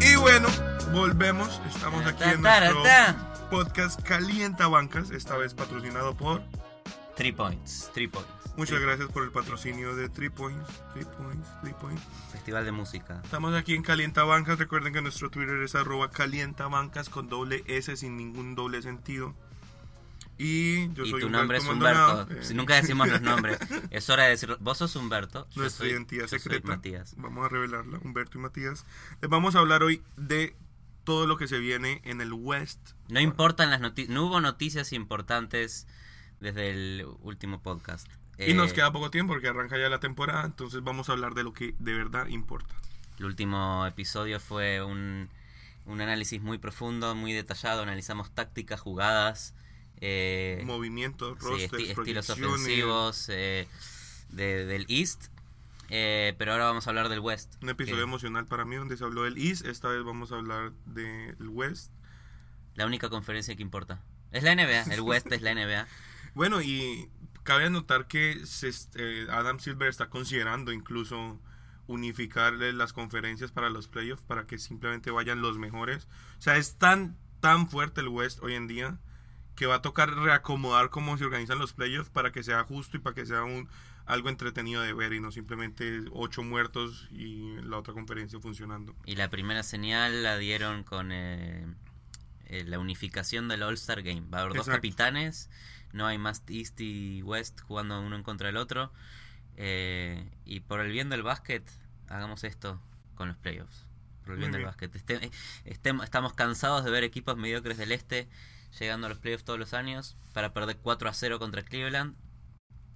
Y bueno, volvemos. Estamos aquí en nuestro podcast Calienta Bancas, esta vez patrocinado por. Three points, three points. Muchas gracias por el patrocinio de Three Points, Three Points, Three Points. Festival de música. Estamos aquí en Calienta Bancas. Recuerden que nuestro Twitter es arroba Calienta Bancas con doble S sin ningún doble sentido. Y yo y soy tu Humberto nombre es Humberto. eh, Si nunca decimos los nombres. Es hora de decirlo. Vos sos Humberto. yo nuestra soy- identidad secreta. Matías. Vamos a revelarla, Humberto y Matías. Les vamos a hablar hoy de todo lo que se viene en el West. No importan las noticias. No hubo noticias importantes desde el último podcast. Y nos Eh, queda poco tiempo porque arranca ya la temporada, entonces vamos a hablar de lo que de verdad importa. El último episodio fue un, un análisis muy profundo, muy detallado. Analizamos tácticas, jugadas. eh, Movimientos, sí, rosters, esti- estilos ofensivos eh, de- del East. Eh, pero ahora vamos a hablar del West. Un episodio que emocional para mí donde se habló del East, esta vez vamos a hablar del West. La única conferencia que importa. Es la NBA. El West es la NBA. Bueno, y cabe anotar que se eh, Adam Silver está considerando incluso unificar eh, las conferencias para los playoffs para que simplemente vayan los mejores. O sea, es tan, tan fuerte el West hoy en día que va a tocar reacomodar cómo se organizan los playoffs para que sea justo y para que sea un algo entretenido de ver y no simplemente ocho muertos y la otra conferencia funcionando. Y la primera señal la dieron con eh, eh, la unificación del All-Star Game. Va a haber dos Exacto. capitanes, no hay más East y West jugando uno en contra del otro. Eh, y por el bien del básquet, hagamos esto con los playoffs. Por el bien del básquet. Este- eh, estamos cansados de ver equipos mediocres del este llegando a los playoffs todos los años para perder 4 a 0 contra Cleveland.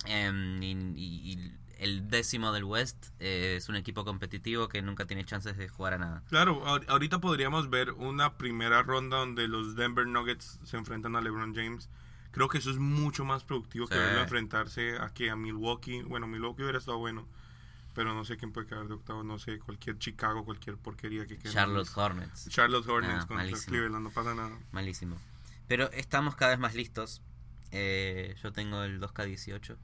Em, y, y- y el décimo del West eh, es un equipo competitivo que nunca tiene chances de jugar a nada. Claro, ahor- ahorita podríamos ver una primera ronda donde los Denver Nuggets se enfrentan a LeBron James. Creo que eso es mucho más productivo que Sí. verlo enfrentarse a que a Milwaukee. Bueno, Milwaukee hubiera estado bueno, pero no sé quién puede quedar de octavo. No sé, cualquier Chicago, cualquier porquería que quede. Charlotte Hornets. Charlotte Hornets contra malísimo. Cleveland, no pasa nada. Malísimo. Pero estamos cada vez más listos. Eh, yo tengo el 2K18.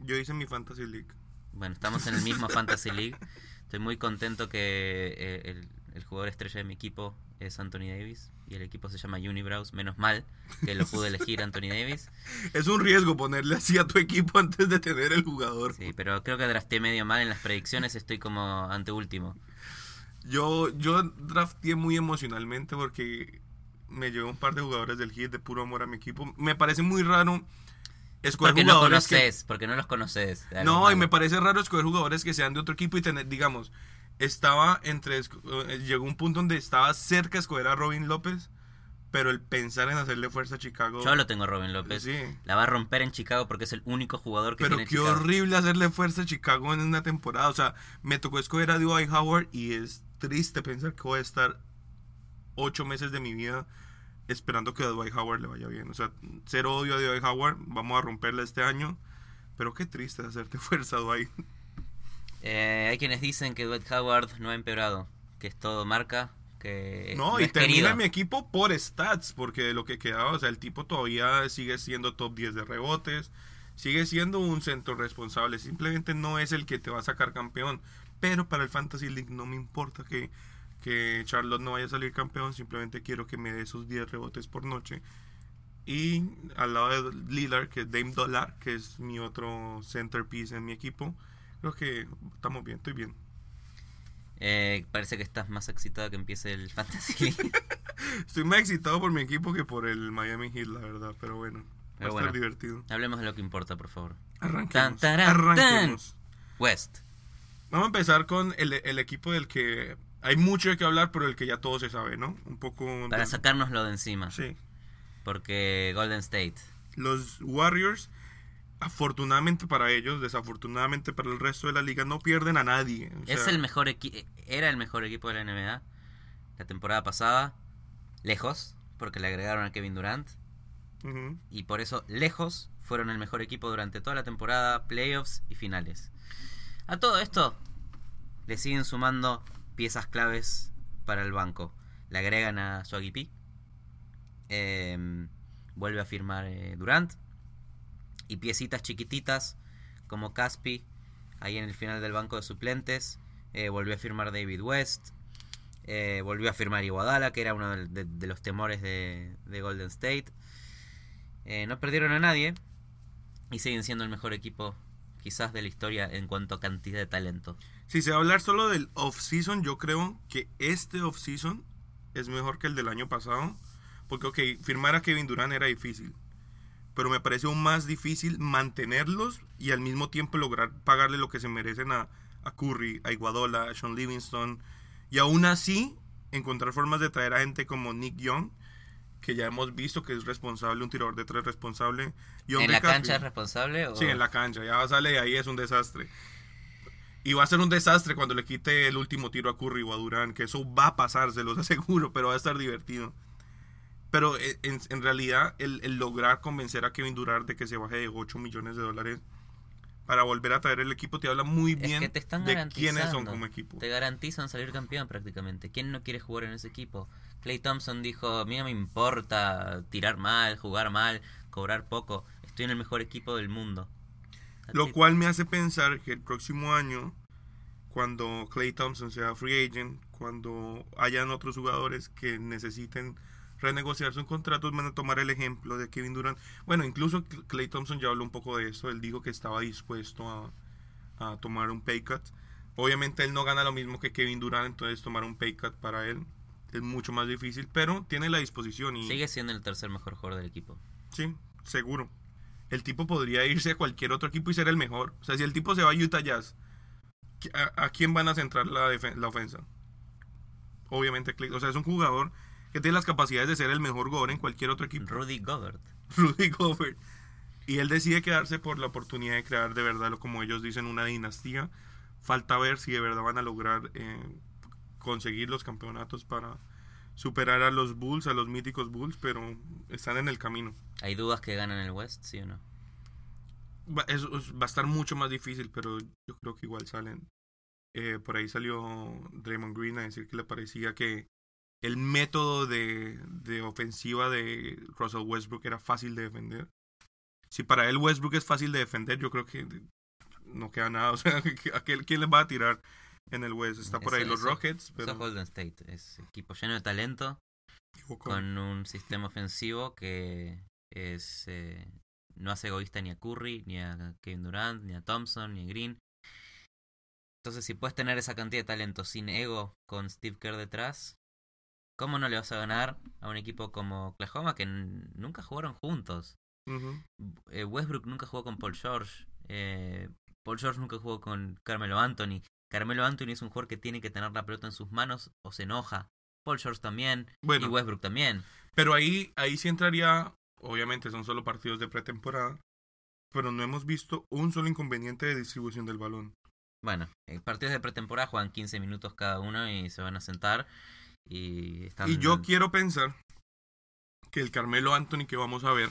Yo hice mi Fantasy League. Bueno, estamos en el mismo Fantasy League. Estoy muy contento que eh, el, el jugador estrella de mi equipo es Anthony Davis. Y el equipo se llama Unibrows. Menos mal que lo pude elegir Anthony Davis. Es un riesgo ponerle así a tu equipo antes de tener el jugador. Sí, pero creo que drafté medio mal en las predicciones. Estoy como anteúltimo. Yo, yo drafté muy emocionalmente porque me llevé un par de jugadores del Heat de puro amor a mi equipo. Me parece muy raro escoger Porque no jugadores que... conoces. Porque no los conoces. No, y me parece raro escoger jugadores que sean de otro equipo y tener, digamos, estaba entre, eh, llegó un punto donde estaba cerca de escoger a Robin López, pero el pensar en hacerle fuerza a Chicago... Yo lo tengo a Robin López. Sí. La va a romper en Chicago porque es el único jugador que Pero tiene qué Chicago. horrible hacerle fuerza a Chicago en una temporada. O sea, me tocó escoger a Dwight Howard y es triste pensar que voy a estar ocho meses de mi vida esperando que a Dwight Howard le vaya bien. O sea, cero odio a Dwight Howard. Vamos a romperla este año. Pero qué triste hacerte fuerza, Dwight. Eh, hay quienes dicen que Dwight Howard no ha empeorado, que es todo marca, que No, no y termina querido. mi equipo por stats, porque lo que quedaba, o sea, el tipo todavía sigue siendo top 10 de rebotes, sigue siendo un centro responsable, simplemente no es el que te va a sacar campeón. Pero para el Fantasy League no me importa que, que Charlotte no vaya a salir campeón, simplemente quiero que me dé esos 10 rebotes por noche. Y al lado de Lillard, que es Dame Dollar, que es mi otro centerpiece en mi equipo, creo que estamos bien, estoy bien. Eh, parece que estás más excitado que empiece el Fantasy League. Estoy más excitado por mi equipo que por el Miami Heat, la verdad, pero bueno. Pero va a estar bueno. divertido. Hablemos de lo que importa, por favor. Arranquemos. Tan, tarán, arranquemos. West. Vamos a empezar con el, el equipo del que hay mucho de qué hablar, pero el que ya todo se sabe, ¿no? Un poco... Para de- sacárnoslo de encima. Sí. Porque Golden State. Los Warriors, afortunadamente para ellos, desafortunadamente para el resto de la liga, no pierden a nadie. O es el mejor equipo. Era el mejor equipo de la NBA. La temporada pasada. Lejos. Porque le agregaron a Kevin Durant. Y por eso, lejos, fueron el mejor equipo durante toda la temporada, playoffs y finales. A todo esto, le siguen sumando piezas claves para el banco. Le agregan a Swaggy P. Em, vuelve a firmar eh, Durant. Y piecitas chiquititas como Caspi, ahí en el final del banco de suplentes. Eh, volvió a firmar David West. Eh, volvió a firmar Iguadala, que era uno de, los temores de, de Golden State. Eh, no perdieron a nadie y siguen siendo el mejor equipo quizás de la historia en cuanto a cantidad de talento. Si se va a hablar solo del off-season, yo creo que este off-season es mejor que el del año pasado. Porque, ok, firmar a Kevin Durant era difícil. Pero me parece aún más difícil mantenerlos y al mismo tiempo lograr pagarle lo que se merecen a, a Curry, a Iguadola, a Sean Livingston. Y aún así, encontrar formas de traer a gente como Nick Young, que ya hemos visto que es responsable, un tirador de tres responsable. Y ¿En la cancha es responsable? O... Sí, en la cancha. Ya sale de ahí, es un desastre. Y va a ser un desastre cuando le quite el último tiro a Curry o a Durán, que eso va a pasar, se los aseguro, pero va a estar divertido. Pero eh, en, en realidad, el, el lograr convencer a Kevin Durant de que se baje de 8 millones de dólares para volver a traer el equipo te habla muy Es bien que te están de quiénes son como equipo. Te garantizan salir campeón prácticamente. ¿Quién no quiere jugar en ese equipo? Clay Thompson dijo, a mí no me importa tirar mal, jugar mal, cobrar poco. Estoy en el mejor equipo del mundo. Lo cual me hace pensar que el próximo año, cuando Clay Thompson sea free agent, cuando hayan otros jugadores que necesiten renegociar sus contratos, van a tomar el ejemplo de Kevin Durant. Bueno, incluso Clay Thompson ya habló un poco de eso. Él dijo que estaba dispuesto a, a tomar un pay cut. Obviamente él no gana lo mismo que Kevin Durant, entonces tomar un pay cut para él es mucho más difícil, pero tiene la disposición y Sigue siendo el tercer mejor jugador del equipo. Sí, seguro. El tipo podría irse a cualquier otro equipo y ser el mejor. O sea, si el tipo se va a Utah Jazz, ¿a, a quién van a centrar la, la ofensa? Obviamente, Clay- o sea, es un jugador que tiene las capacidades de ser el mejor jugador en cualquier otro equipo. Rudy Gobert. Rudy Gobert. Y él decide quedarse por la oportunidad de crear de verdad, como ellos dicen, una dinastía. Falta ver si de verdad van a lograr eh, conseguir los campeonatos para superar a los Bulls, a los míticos Bulls, pero están en el camino. ¿Hay dudas que ganan el West, sí o no? Va, es- es- va a estar mucho más difícil, pero yo creo que igual salen. Eh, por ahí salió Draymond Green a decir que le parecía que el método de, de ofensiva de Russell Westbrook era fácil de defender. Si para él Westbrook es fácil de defender, yo creo que no queda nada. O sea, ¿a qué- quién le va a tirar en el West? Está por ahí Eso- los eso- Rockets, Eso pero es Golden State. Es equipo lleno de talento. con un sistema ofensivo que es eh, no hace egoísta ni a Curry, ni a Kevin Durant, ni a Thompson, ni a Green. Entonces, si puedes tener esa cantidad de talento sin ego con Steve Kerr detrás, ¿cómo no le vas a ganar a un equipo como Oklahoma que nunca jugaron juntos? Eh, Westbrook nunca jugó con Paul George. eh, Paul George nunca jugó con Carmelo Anthony. Carmelo Anthony es un jugador que tiene que tener la pelota en sus manos o se enoja. Paul George también. Bueno, Y Westbrook también. Pero ahí, ahí sí entraría, obviamente son solo partidos de pretemporada, pero no hemos visto un solo inconveniente de distribución del balón. Bueno, en partidos de pretemporada juegan 15 minutos cada uno y se van a sentar. Y están. Y yo quiero pensar que el Carmelo Anthony que vamos a ver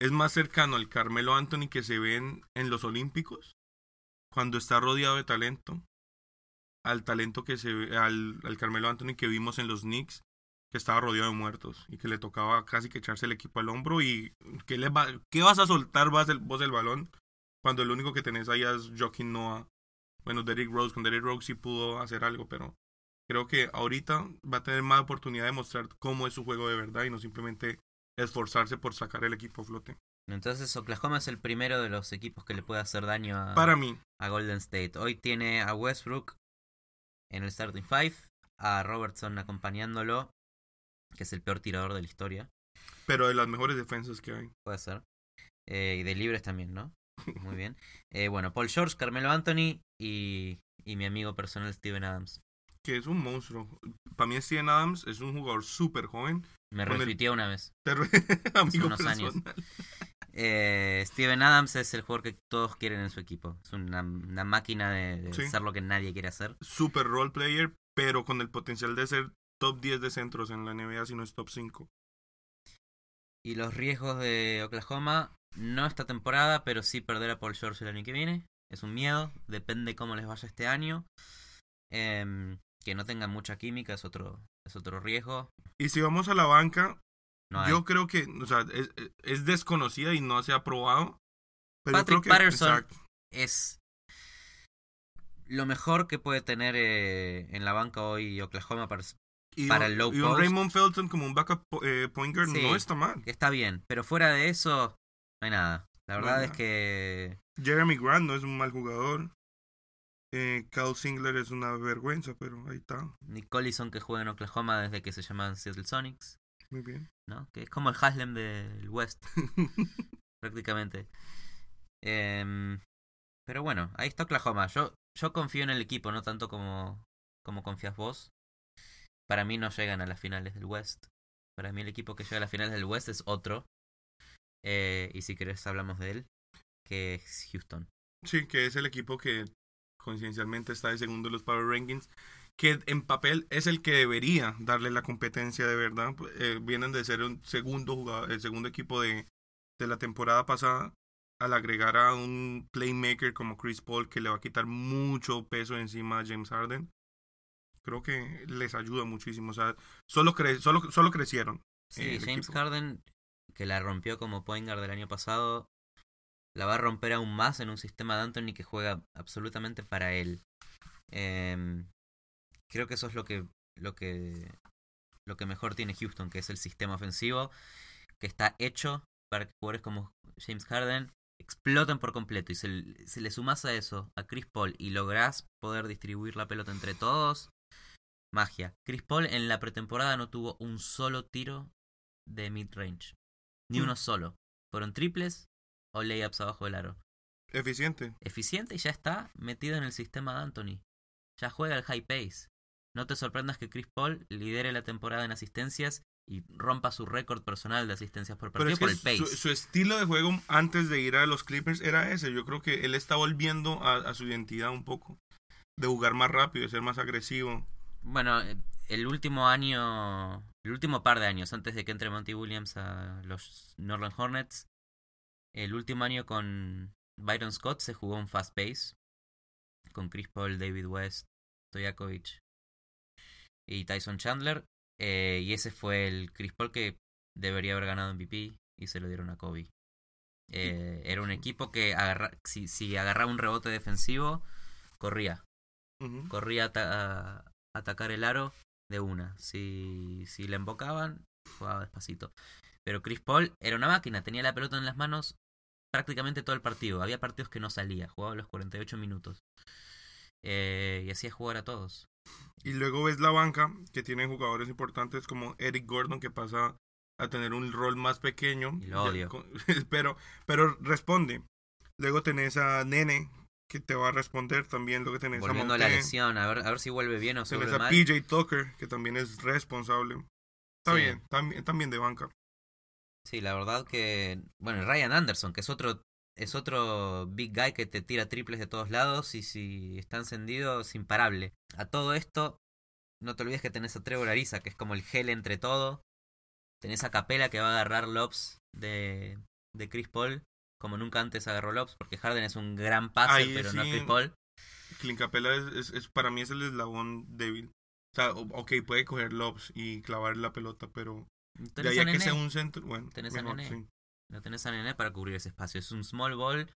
es más cercano al Carmelo Anthony que se ven en los Olímpicos, cuando está rodeado de talento, al talento que se ve, al, al Carmelo Anthony que vimos en los Knicks, que estaba rodeado de muertos y que le tocaba casi que echarse el equipo al hombro y ¿qué, le va, qué vas a soltar vas el, vos el balón cuando el único que tenés ahí es Joaquín Noah. Bueno, Derrick Rose, con Derrick Rose sí pudo hacer algo, pero creo que ahorita va a tener más oportunidad de mostrar cómo es su juego de verdad y no simplemente esforzarse por sacar el equipo a flote. Entonces, Oklahoma es el primero de los equipos que le puede hacer daño a, Para mí, a Golden State. Hoy tiene a Westbrook en el starting five, a Robertson acompañándolo, que es el peor tirador de la historia, pero de las mejores defensas que hay. puede ser. Eh, y de libres también, ¿no? Muy bien. Eh, bueno, Paul George, Carmelo Anthony y, y mi amigo personal Steven Adams. Que es un monstruo. Para mí Steven Adams es un jugador súper joven. Me el- retuiteé una vez. Amigo unos años. Eh, Steven Adams es el jugador que todos quieren en su equipo. Es una, una máquina de, de Sí. hacer lo que nadie quiere hacer. Super role player, pero con el potencial de ser top 10 de centros en la NBA, si no es top 5. Y los riesgos de Oklahoma, no esta temporada, pero sí perder a Paul George el año que viene. Es un miedo, depende cómo les vaya este año. Em, que no tengan mucha química es otro, es otro riesgo. Y si vamos a la banca, No yo creo que, o sea, es, es desconocida y no se ha probado. Pero Patrick que- Patterson exacto. es lo mejor que puede tener eh, en la banca hoy Oklahoma para, Y para un- el low y un. Raymond Felton como un backup eh, point guard Sí. no está mal. está bien, pero fuera de eso no hay nada. La No verdad es nada. que Jeremy Grant no es un mal jugador. Eh, Kyle Singler es una vergüenza, pero ahí está. Nick Collison que juega en Oklahoma desde que se llaman Seattle Sonics, Muy bien. ¿no? Que es como el Haslem del West, prácticamente. Em, pero bueno, ahí está Oklahoma. Yo, yo confío en el equipo, no tanto como, como confías vos. Para mí no llegan a las finales del West. Para mí el equipo que llega a las finales del West es otro. Eh, y si querés hablamos de él, que es Houston. Sí, que es el equipo que conciencialmente está de segundo en los Power Rankings, que en papel es el que debería darle la competencia de verdad. Eh, vienen de ser un segundo jugador, el segundo equipo de, de la temporada pasada, al agregar a un playmaker como Chris Paul que le va a quitar mucho peso encima a James Harden. Creo que les ayuda muchísimo. O sea, solo, cre solo, solo crecieron. Sí, el James equipo. Harden, que la rompió como point guard del año pasado, la va a romper aún más en un sistema de Anthony que juega absolutamente para él. Em, creo que eso es lo que, lo que, lo que mejor tiene Houston, que es el sistema ofensivo, que está hecho para que jugadores como James Harden exploten por completo. Y se le sumas a eso, a Chris Paul, y lográs poder distribuir la pelota entre todos, magia. Chris Paul en la pretemporada no tuvo un solo tiro de mid-range. Ni Mm. uno solo. Fueron triples o layups abajo del aro. Eficiente. Eficiente y ya está metido en el sistema de Anthony. Ya juega el high pace. No te sorprendas que Chris Paul lidere la temporada en asistencias y rompa su récord personal de asistencias por Pero partido es que por el su, pace. su estilo de juego antes de ir a los Clippers era ese. Yo creo que él está volviendo a, a su identidad un poco. De jugar más rápido, de ser más agresivo. Bueno, el último año, el último par de años antes de que entre Monty Williams a los Northern Hornets, el último año con Byron Scott se jugó un fast pace con Chris Paul, David West, Stojakovic y Tyson Chandler. eh, y ese fue el Chris Paul que debería haber ganado MVP y se lo dieron a Kobe. Eh, era un equipo que agarra, si, si agarraba un rebote defensivo, corría corría a atacar el aro de una. Si, si le embocaban, jugaba despacito. Pero Chris Paul era una máquina, tenía la pelota en las manos prácticamente todo el partido. Había partidos que no salía, jugaba los 48 minutos. Eh, y hacía jugar a todos. Y luego ves la banca, que tiene jugadores importantes como Eric Gordon, que pasa a tener un rol más pequeño. Y lo odio. pero, pero responde. Luego tenés a Nene, que te va a responder también. Luego tenés Volviendo a la lesión, a ver, a ver si vuelve bien o se tenés a mal. PJ Tucker, que también es responsable. Está Sí. bien, también, también de banca. Sí, la verdad que. Bueno, Ryan Anderson, que es otro. Es otro big guy que te tira triples de todos lados y si está encendido es imparable. A todo esto, no te olvides que tenés a Trevor Ariza, que es como el gel entre todo. Tenés a Capela que va a agarrar lobs de, de Chris Paul, como nunca antes agarró lobs, porque Harden es un gran Ahí pero no sí. Chris Paul. Clint Capela es, es- es- para mí es el eslabón débil. O sea, ok, puede coger lobs y clavar la pelota, pero de Tenés ahí a a que Nene, sea un centro, bueno, Tenés a mejor, Nene. sí. lo tenés a Nene para cubrir ese espacio. Es un small ball.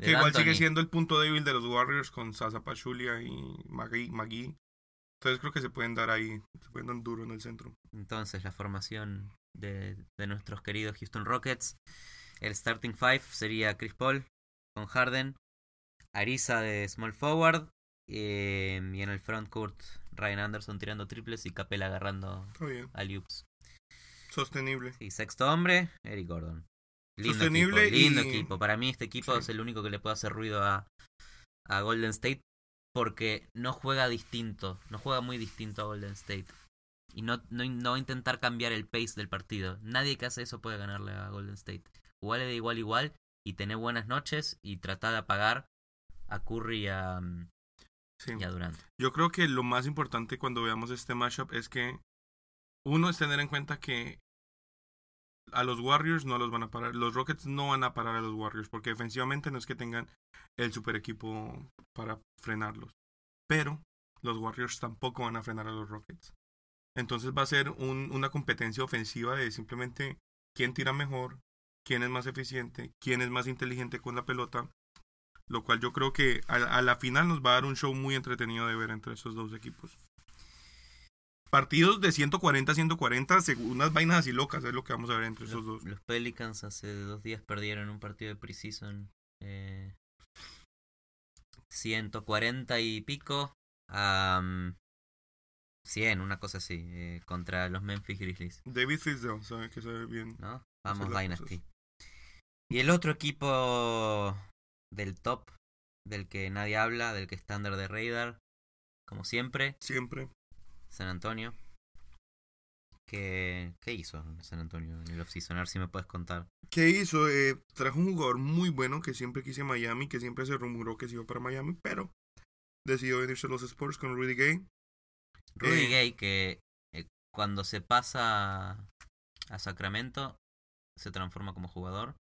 de Que igual sigue siendo el punto débil de los Warriors con Sasa Pachulia y Magui. Magui. Entonces creo que se pueden dar ahí, se pueden dar duro en el centro. Entonces, la formación de, de nuestros queridos Houston Rockets. El starting five sería Chris Paul con Harden, Ariza de small forward eh, y en el front court Ryan Anderson tirando triples y Capela agarrando bien. alley-oops. Sostenible. Y sexto hombre, Eric Gordon. Lindo Sostenible equipo, lindo y- equipo. Para mí este equipo Sí. es el único que le puede hacer ruido a, a Golden State porque no juega distinto, no juega muy distinto a Golden State. Y no, no, no va a intentar cambiar el pace del partido. Nadie que hace eso puede ganarle a Golden State. Igual de igual igual y tener buenas noches y tratar de apagar a Curry y a, mm, Sí. y a Durant. Yo creo que lo más importante cuando veamos este matchup es que uno es tener en cuenta que a los Warriors no los van a parar. Los Rockets no van a parar a los Warriors porque defensivamente no es que tengan el super equipo para frenarlos. Pero los Warriors tampoco van a frenar a los Rockets. Entonces va a ser un- una competencia ofensiva de simplemente quién tira mejor, quién es más eficiente, quién es más inteligente con la pelota. Lo cual yo creo que a, a la final nos va a dar un show muy entretenido de ver entre esos dos equipos. Partidos de 140 a 140, según unas vainas así locas, es lo que vamos a ver entre esos dos. los Pelicans hace dos días perdieron un partido de preseason. Eh, 140 y pico a mm, 100, una cosa así, eh, contra los Memphis Grizzlies. David Fizdale, sabe que sabe bien. ¿no? Vamos Dynasty. Y el otro equipo del top, del que nadie habla, del que está under de radar, como siempre, Siempre. San Antonio. ¿Qué, qué hizo San Antonio en el offseason? A ver si me puedes contar. ¿Qué hizo? Eh, trajo un jugador muy bueno que siempre quise Miami, que siempre se rumoró que se iba para Miami, pero decidió venirse a los Spurs con Rudy Gay. Rudy Eh. Gay, que eh, cuando se pasa a Sacramento, se transforma como jugador,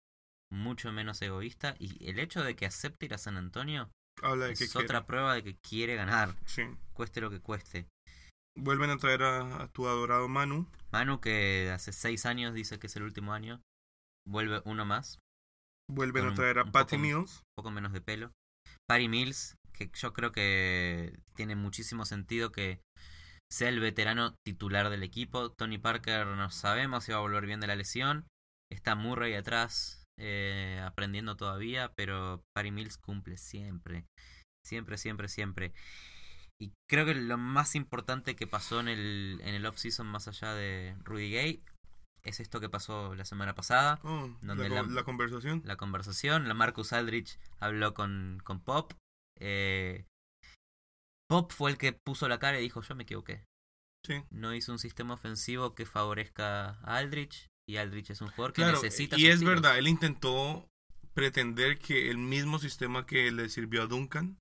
mucho menos egoísta. Y el hecho de que acepte ir a San Antonio Habla de que es quiere. otra prueba de que quiere ganar, Sí. cueste lo que cueste. Vuelven a traer a, a tu adorado Manu. Manu, que hace seis años dice que es el último año, vuelve uno más, Vuelven a un- traer a Patty Mills. un poco menos de pelo. Patty Mills, que yo creo que tiene muchísimo sentido que sea el veterano titular del equipo. Tony Parker no sabemos si va a volver bien de la lesión. Está Murray atrás eh, aprendiendo todavía, pero Patty Mills cumple siempre. Siempre, siempre, siempre. Y creo que lo más importante que pasó en el, en el off-season, más allá de Rudy Gay, es esto que pasó la semana pasada Oh, la, Donde la- la conversación. la conversación. La Marcus Aldrich habló con, con Pop. Eh, Pop fue el que puso la cara y dijo, yo me equivoqué. Sí. No hizo un sistema ofensivo que favorezca a Aldrich. Y Aldrich es un jugador que Claro, necesita y es tiros. verdad, él intentó pretender que el mismo sistema que le sirvió a Duncan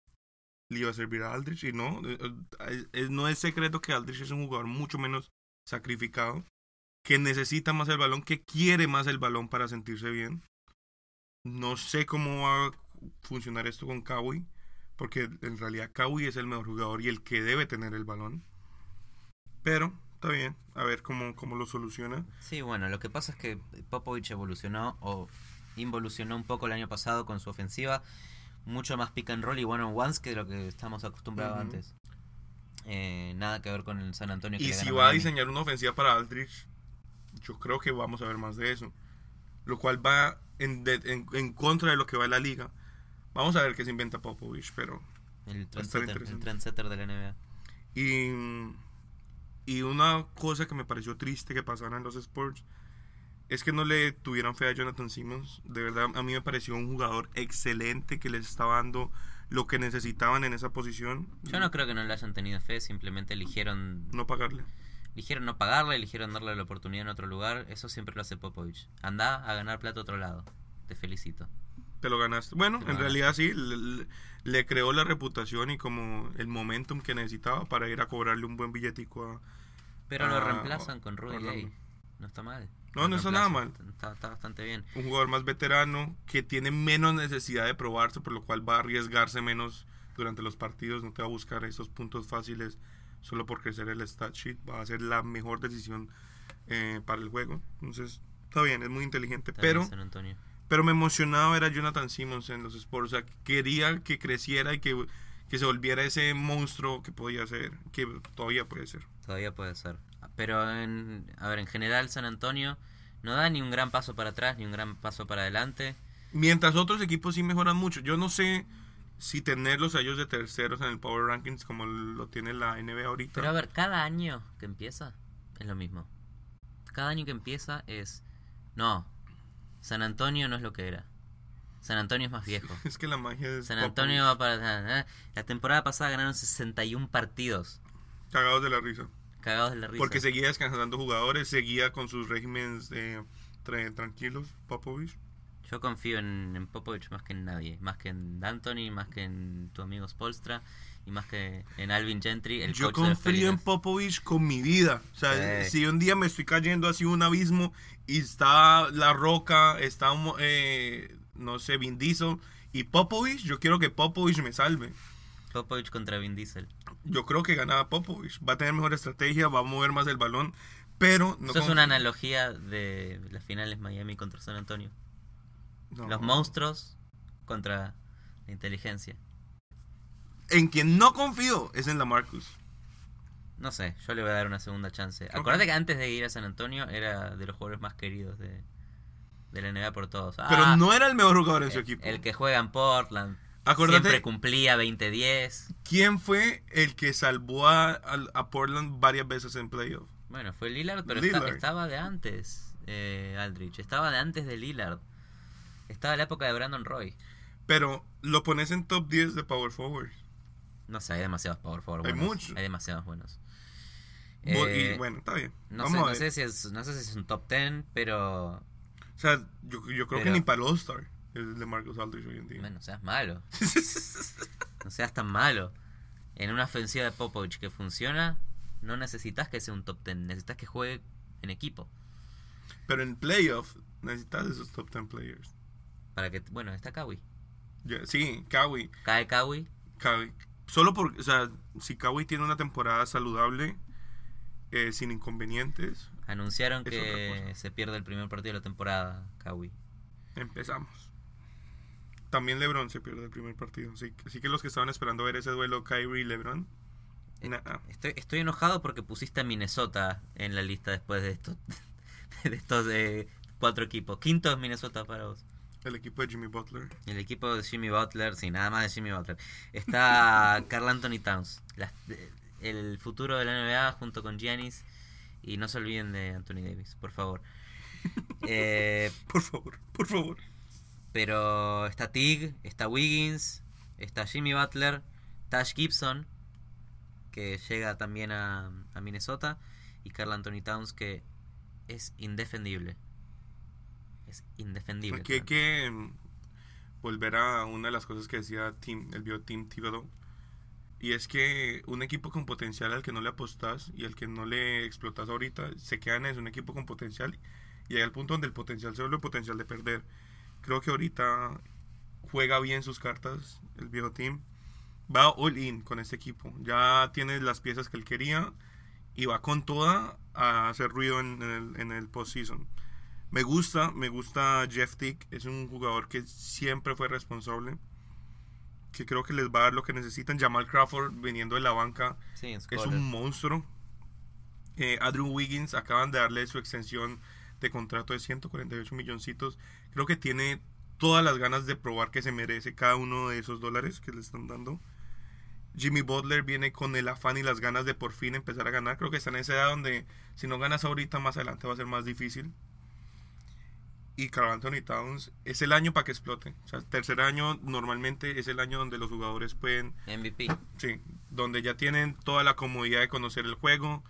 le iba a servir a Aldrich y no. eh, eh, eh, no es secreto que Aldrich es un jugador mucho menos sacrificado, que necesita más el balón, que quiere más el balón para sentirse bien. No sé cómo va a funcionar esto con Kawhi, porque en realidad Kawhi es el mejor jugador y el que debe tener el balón. Pero está bien, a ver cómo, cómo lo soluciona. Sí, bueno, lo que pasa es que Popovich evolucionó o involucionó un poco el año pasado con su ofensiva. Mucho más pick and roll y one on ones que lo que estamos acostumbrados antes. Eh, nada que ver con el San Antonio. que Y si va a diseñar una ofensiva para Aldrich, yo creo que vamos a ver más de eso. Lo cual va en, de- en, en contra de lo que va en la liga. Vamos a ver qué se inventa Popovich, pero... El trendsetter de la NBA. Y, y una cosa que me pareció triste que pasara en los Sports es que no le tuvieran fe a Jonathan Simmons. De verdad, a mí me pareció un jugador excelente que les estaba dando lo que necesitaban en esa posición. Yo no creo que no le hayan tenido fe, simplemente eligieron No pagarle. eligieron no pagarle, eligieron darle la oportunidad en otro lugar. Eso siempre lo hace Popovich. Anda a ganar plata a otro lado. Te felicito. Te lo ganaste. Bueno, lo en realidad sí, le, creó la reputación y como el momentum que necesitaba para ir a cobrarle un buen billetico a... Pero lo reemplazan con Rudy. Gay. No está mal. No, no está nada reemplazan. Está, está bastante bien. un jugador más veterano que tiene menos necesidad de probarse, por lo cual va a arriesgarse menos durante los partidos, no te va a buscar esos puntos fáciles solo por crecer el stat sheet, va a ser la mejor decisión eh, para el juego. Entonces, está bien, es muy inteligente, Está pero bien, San Antonio. pero me emocionaba ver a Jonathan Simmons en los Sports, o sea, quería que creciera y que, que se volviera ese monstruo que podía ser, que todavía puede ser. Todavía puede ser. Pero, en, a ver, en general San Antonio no da ni un gran paso para atrás ni un gran paso para adelante. Mientras otros equipos sí mejoran mucho. Yo no sé si tenerlos a ellos de terceros en el Power Rankings como lo tiene la NBA ahorita. Pero a ver, cada año que empieza es lo mismo. Cada año que empieza es... No, San Antonio no es lo que era. San Antonio es más viejo. es que la magia es San. Antonio va para... eh, La temporada pasada ganaron 61 partidos. cagados de la risa. Cagados de la risa. Porque seguía descansando jugadores, seguía con sus regímenes eh, tra- tranquilos, Popovich. Yo confío en, en Popovich más que en nadie. Más que en D'Antoni, más que en tu amigo Spolstra. Y más que en Alvin Gentry, el Yo coach confío en. Popovich con mi vida. O sea, Sí. si un día me estoy cayendo así un abismo y está La Roca, está, eh, no sé, Vin Diesel y Popovich, yo quiero que Popovich me salve. Popovich contra Vin Diesel. Yo creo que gana Popovich. Va a tener mejor estrategia, va a mover más el balón, pero no Eso es una analogía de las finales Miami contra San Antonio. no. Los monstruos contra la inteligencia. En quien no confío es en la Marcus. No sé, yo le voy a dar una segunda chance. Ok. Acordate que antes de ir a San Antonio era de los jugadores más queridos de, de la NBA por todos. Pero Ah, no era el mejor jugador en su el, equipo. el que juega en Portland. Acordate Siempre cumplía 20-10. quién fue el que salvó a, a- Portland varias veces en playoff. Bueno, fue Lillard, pero estaba de antes, eh, Aldrich. Estaba de antes de Lillard. Estaba en la época de Brandon Roy. Pero lo pones en top 10 de Power Forward. No sé, hay demasiados power forward Hay muchos. Hay demasiados buenos. Bo- Eh, y bueno, está bien. no, Vamos sé, a no, sé si es, no sé si es un top 10, pero... O sea, yo, yo creo que ni para All-Star el de Marcus Aldridge hoy en día. Bueno, no seas malo. No seas tan malo. En una ofensiva de Popovich que funciona, no necesitas que sea un top 10. Necesitas que juegue en equipo. Pero en playoff necesitas esos top 10 players. Para que... Bueno, está Kawhi. Ya- sí, Kawhi. Cae Kawhi. Kawhi. Solo porque, o sea, si Kawhi tiene una temporada saludable, eh, sin inconvenientes, Anunciaron Es que se pierde el primer partido de la temporada, Kawhi. empezamos. También LeBron se pierde el primer partido. Así, así que los que estaban esperando ver ese duelo Kyrie y LeBron, Eh, nah. Estoy, estoy enojado porque pusiste a Minnesota en la lista después de estos, de estos eh, cuatro equipos. Quinto es Minnesota para vos. el equipo de Jimmy Butler. El equipo de Jimmy Butler, sí, nada más de Jimmy Butler. Está Carl Anthony Towns. De- el futuro de la NBA junto con Giannis. Y no se olviden de Anthony Davis, por favor. Eh, Por favor, por favor. Pero está Tig, está Wiggins, está Jimmy Butler, Tash Gibson, que llega también a, a Minnesota, y Carl Anthony Towns, que es indefendible. Es indefendible. Aquí hay que mm, volver a una de las cosas que decía Tim, el bio Team Thibodeau. Y es que un equipo con potencial al que no le apostas y al que no le explotas ahorita, se queda en eso, un equipo con potencial. Y hay al punto donde el potencial se vuelve potencial de perder. Creo que ahorita juega bien sus cartas el viejo team. Va all in con este equipo. Ya tiene las piezas que él quería y va con toda a hacer ruido en, el, en el postseason. Me gusta, me gusta Jeff Tick. Es un jugador que siempre fue responsable. Que creo que les va a dar lo que necesitan. Jamal Crawford viniendo de la banca Sí, es un monstruo. Eh, Andrew Wiggins acaban de darle su extensión de contrato de 148 milloncitos. Creo que tiene todas las ganas de probar que se merece cada uno de esos dólares que le están dando. Jimmy Butler viene con el afán y las ganas de por fin empezar a ganar. Creo que está en esa edad donde si no ganas ahorita, más adelante va a ser más difícil. Y Carl Anthony Towns es el año para que explote. O sea, el tercer año normalmente es el año donde los jugadores pueden MVP. Sí, donde ya tienen toda la comodidad de conocer el juego,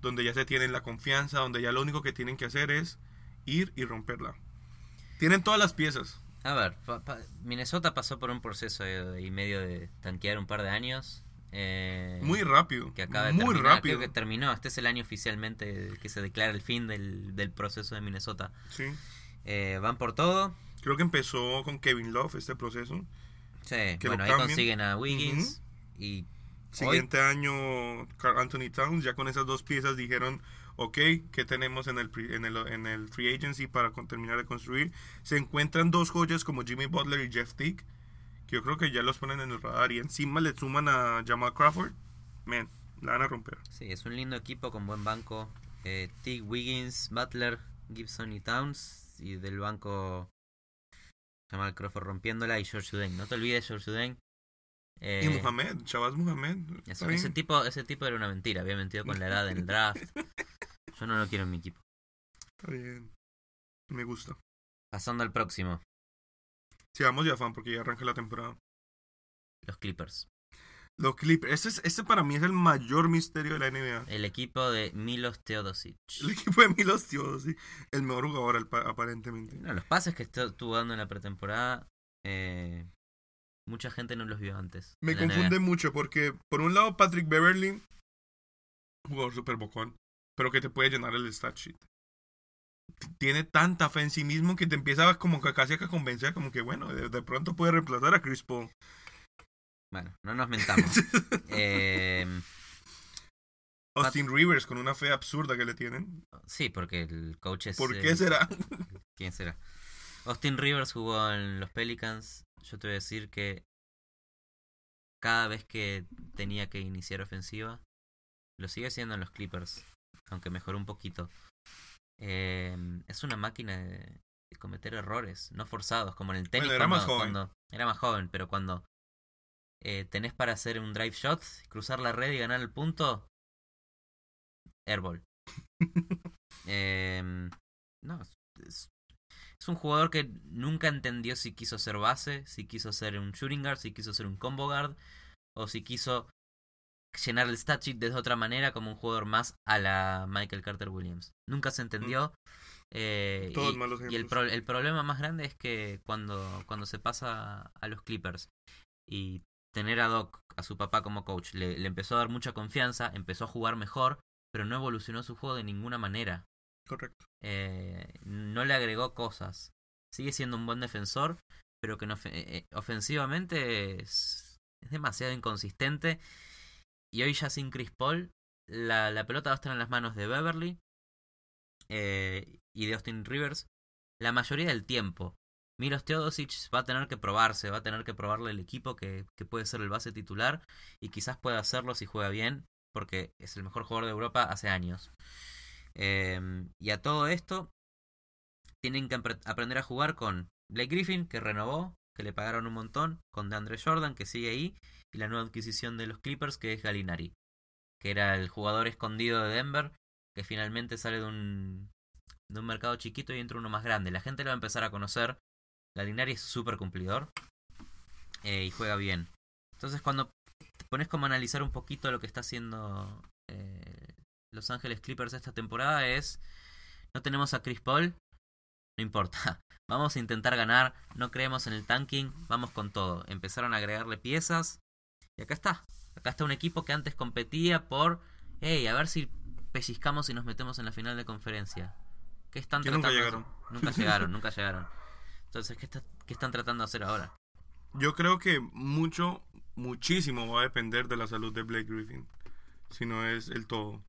donde ya se tienen la confianza, donde ya lo único que tienen que hacer es ir y romperla. Tienen todas las piezas. A ver, pa- pa- Minnesota pasó por un proceso y medio de tanquear un par de años. eh, Muy rápido. que acaba de muy terminar. rápido. Creo que terminó. Este es el año oficialmente que se declara el fin del, del proceso de Minnesota. Sí. Eh, van por todo. Creo que empezó con Kevin Love este proceso. Sí, Que bueno, ahí consiguen a Wiggins. Y Siguiente año, Carl Anthony Towns, ya con esas dos piezas dijeron, ok, ¿qué tenemos en el, en el, en el free agency para con- terminar de construir? Se encuentran dos joyas como Jimmy Butler y Jeff Tick, que yo creo que ya los ponen en el radar y encima le suman a Jamal Crawford. Man, la van a romper. sí, es un lindo equipo con buen banco. Eh, Tig, Wiggins, Butler, Gibson y Towns. Y del banco Jamal Crawford rompiéndola y George Uden. No te olvides George Uden. Eh, y Mohamed, Chavaz Mohamed. Eso- ese, tipo, ese tipo era una mentira, había mentido con la edad en el draft. Yo no lo quiero en mi equipo. Está bien. Me gusta. Pasando al próximo, Sigamos ya, fan, porque ya arranca la temporada. los Clippers. Los Clippers. Este, es- este para mí es el mayor misterio de la NBA. El equipo de Milos Teodosic. El equipo de Milos Teodosic, el mejor jugador aparentemente. No, los pases que estu- estuvo dando en la pretemporada, eh, mucha gente no los vio antes. Me confunde mucho porque, por un lado, Patrick Beverly, jugador super bocón, pero que te puede llenar el stat sheet. Tiene tanta fe en sí mismo que te empieza como que casi a convencer, como que bueno, de, de pronto puede reemplazar a Chris Paul. Bueno, no nos mentamos. eh, Austin Rivers con una fe absurda que le tienen. sí, porque el coach es... ¿Por qué será? ¿Quién será? Austin Rivers jugó en los Pelicans. Yo te voy a decir que cada vez que tenía que iniciar ofensiva, lo sigue haciendo en los Clippers, aunque mejoró un poquito. Eh, es una máquina de, de cometer errores, no forzados, como en el tenis. Bueno, era más cuando- joven. cuando- era más joven, pero cuando eh, tenés para hacer un drive shot, cruzar la red y ganar el punto, airball. Em, no, es, es- un jugador que nunca entendió si quiso ser base, si quiso ser un shooting guard, si quiso ser un combo guard, o si quiso llenar el stat sheet de otra manera como un jugador más a la Michael Carter Williams. Nunca se entendió. eh, Todos y, malos y el, pro- el problema más grande es que cuando, cuando se pasa a los Clippers y tener a Doc, a su papá como coach, le, le empezó a dar mucha confianza, empezó a jugar mejor, pero no evolucionó su juego de ninguna manera. Correcto. Eh, no le agregó cosas. Sigue siendo un buen defensor, pero que no eh, eh, ofensivamente es, demasiado inconsistente. Y hoy ya sin Chris Paul, la, la pelota va a estar en las manos de Beverly y de Austin Rivers la mayoría del tiempo. Milos Teodosic va a tener que probarse, va a tener que probarle el equipo que, que puede ser el base titular y quizás pueda hacerlo si juega bien, porque es el mejor jugador de Europa hace años. Eh, y a todo esto, tienen que apre- aprender a jugar con Blake Griffin, que renovó, que le pagaron un montón, con DeAndre Jordan, que sigue ahí, y la nueva adquisición de los Clippers, que es Galinari, que era el jugador escondido de Denver, que finalmente sale de un, de un mercado chiquito y entra uno más grande. La gente lo va a empezar a conocer. Galinari es súper cumplidor eh, y juega bien. Entonces, cuando te pones como a analizar un poquito lo que está haciendo eh, Los Ángeles Clippers esta temporada, es: no tenemos a Chris Paul, no importa. Vamos a intentar ganar, no creemos en el tanking, vamos con todo. Empezaron a agregarle piezas y acá está. Acá está un equipo que antes competía por, hey, a ver si pellizcamos y nos metemos en la final de conferencia. ¿Qué están Que nunca tratando de llegaron. Nunca llegaron, nunca llegaron. Entonces, ¿qué, está- ¿qué están tratando de hacer ahora? Yo creo que mucho, muchísimo va a depender de la salud de Blake Griffin. Si no es el todo.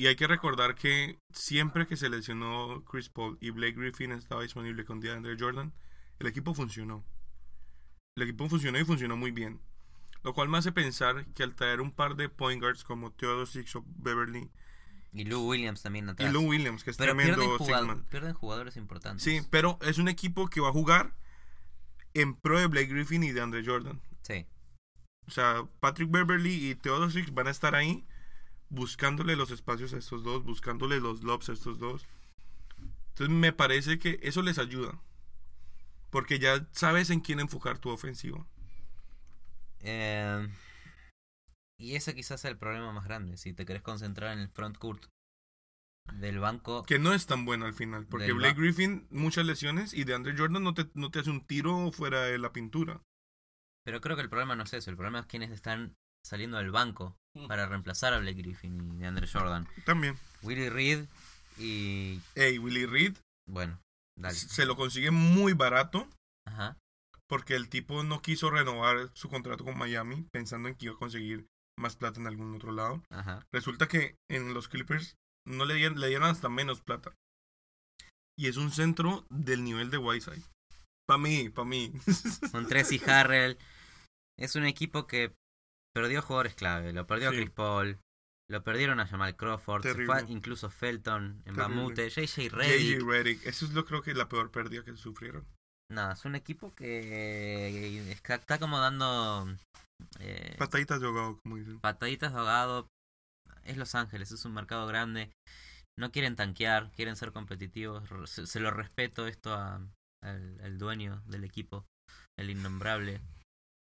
Y hay que recordar que siempre que se lesionó Chris Paul y Blake Griffin estaba disponible con DeAndre Jordan, el equipo funcionó. El equipo funcionó y funcionó muy bien. Lo cual me hace pensar que al traer un par de point guards como Theodosic o Beverly Y Lou Williams también atrás. y Lou Williams, que es Pero tremendo pierden, jugado- Sigma. pierden jugadores importantes. Sí, pero es un equipo que va a jugar en pro de Blake Griffin y de Andre Jordan. Sí. O sea, Patrick Beverly y Theodosic van a estar ahí buscándole los espacios a estos dos, buscándole los lobs a estos dos. Entonces me parece que eso les ayuda. Porque ya sabes en quién enfocar tu ofensiva. Eh, y ese quizás sea el problema más grande. Si te querés concentrar en el front court del banco. Que no es tan bueno al final. Porque Blake Griffin, muchas lesiones. Y de Andre Jordan no te, no te hace un tiro fuera de la pintura. Pero creo que el problema no es eso. El problema es quienes están saliendo del banco Mm. para reemplazar a Blake Griffin y de Andre Jordan. También. Willie Reed y. Hey, Willie Reed Bueno, dale. se lo consigue muy barato. Ajá. Porque el tipo no quiso renovar su contrato con Miami pensando en que iba a conseguir más plata en algún otro lado. Ajá. Resulta que en los Clippers no le dieron, le dieron hasta menos plata. Y es un centro del nivel de Whiteside. Para mí, para mí. Con Tracy Harrell. Es un equipo que perdió jugadores clave. Lo perdió a. Chris Paul. Lo perdieron a Jamal Crawford. Se fue incluso Felton en. Bamute. JJ JJ Redick. Redick. Eso es lo creo que la peor pérdida que sufrieron. No, es un equipo que está, está como dando eh, Pataditas de ahogado, como dicen. pataditas de ahogado. Es Los Ángeles, es un mercado grande. No quieren tanquear, quieren ser competitivos. Se, se lo respeto esto a- al, al dueño del equipo, el innombrable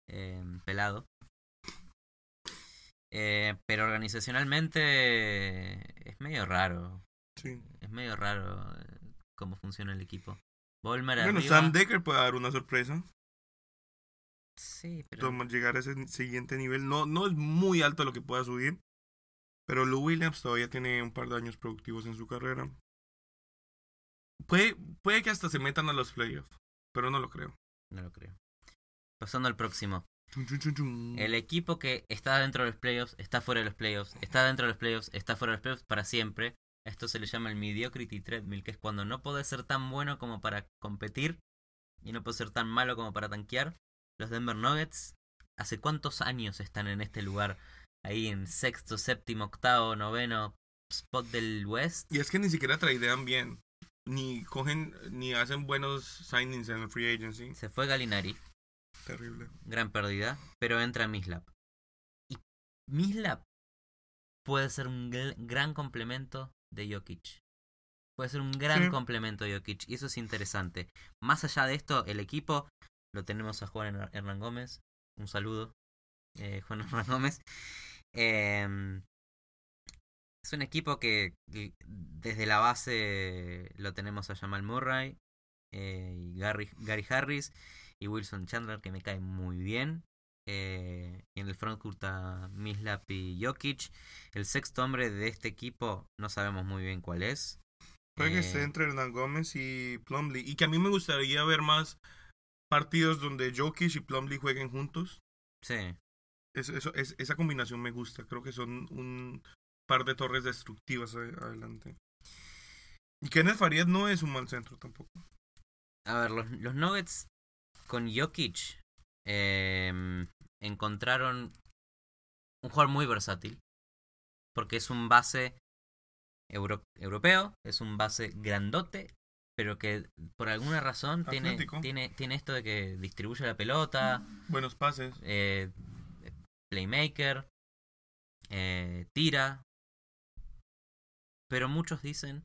eh, pelado. Eh, pero organizacionalmente es medio raro. Sí. Es medio raro eh, cómo funciona el equipo. Volmer Bueno, arriba. Sam Decker puede dar una sorpresa. Sí, pero Llegar a ese siguiente nivel. No, no es muy alto lo que pueda subir. Pero Lou Williams todavía tiene un par de años productivos en su carrera. Puede, puede que hasta se metan a los playoffs. Pero no lo creo. no lo creo. Pasando al próximo. El equipo que está dentro de los playoffs, está fuera de los playoffs, está dentro de los playoffs, está fuera de los playoffs para siempre. Esto se le llama el mediocrity treadmill, que es cuando no podés ser tan bueno como para competir y no podés ser tan malo como para tanquear. Los Denver Nuggets, ¿hace cuántos años están en este lugar? Ahí en sexto, séptimo, octavo, noveno spot del West. Y es que ni siquiera traidean bien. Ni cogen, ni hacen buenos signings en el free agency. Se fue Galinari, Terrible. gran pérdida, pero entra Mislap. Y Mislap puede ser un gran complemento de Jokic. Puede ser un gran Sí. complemento de Jokic. Y eso es interesante. Más allá de esto, el equipo lo tenemos a Juan Her- Hernán Gómez. Un saludo, eh, Juan Hernán Gómez. Em, es un equipo que que desde la base lo tenemos a Jamal Murray, eh, y Gary, Gary Harris y Wilson Chandler, que me cae muy bien. Eh, y en el frontcourt a Mislap y Jokic. El sexto hombre de este equipo no sabemos muy bien cuál es. Puede que Eh, esté entre Hernán Gómez y Plumlee. Y que a mí me gustaría ver más partidos donde Jokic y Plumlee jueguen juntos. Sí, Es- eso, es- esa combinación me gusta. Creo que son un par de torres destructivas a- adelante. Y Kenneth Farid no es un mal centro tampoco. A ver, los, los Nuggets con Jokic em, encontraron un jugador muy versátil. Porque es un base euro- europeo, es un base grandote, pero que por alguna razón tiene, tiene, tiene esto de que distribuye la pelota, Buenos pases. eh, playmaker, eh, tira. Pero muchos dicen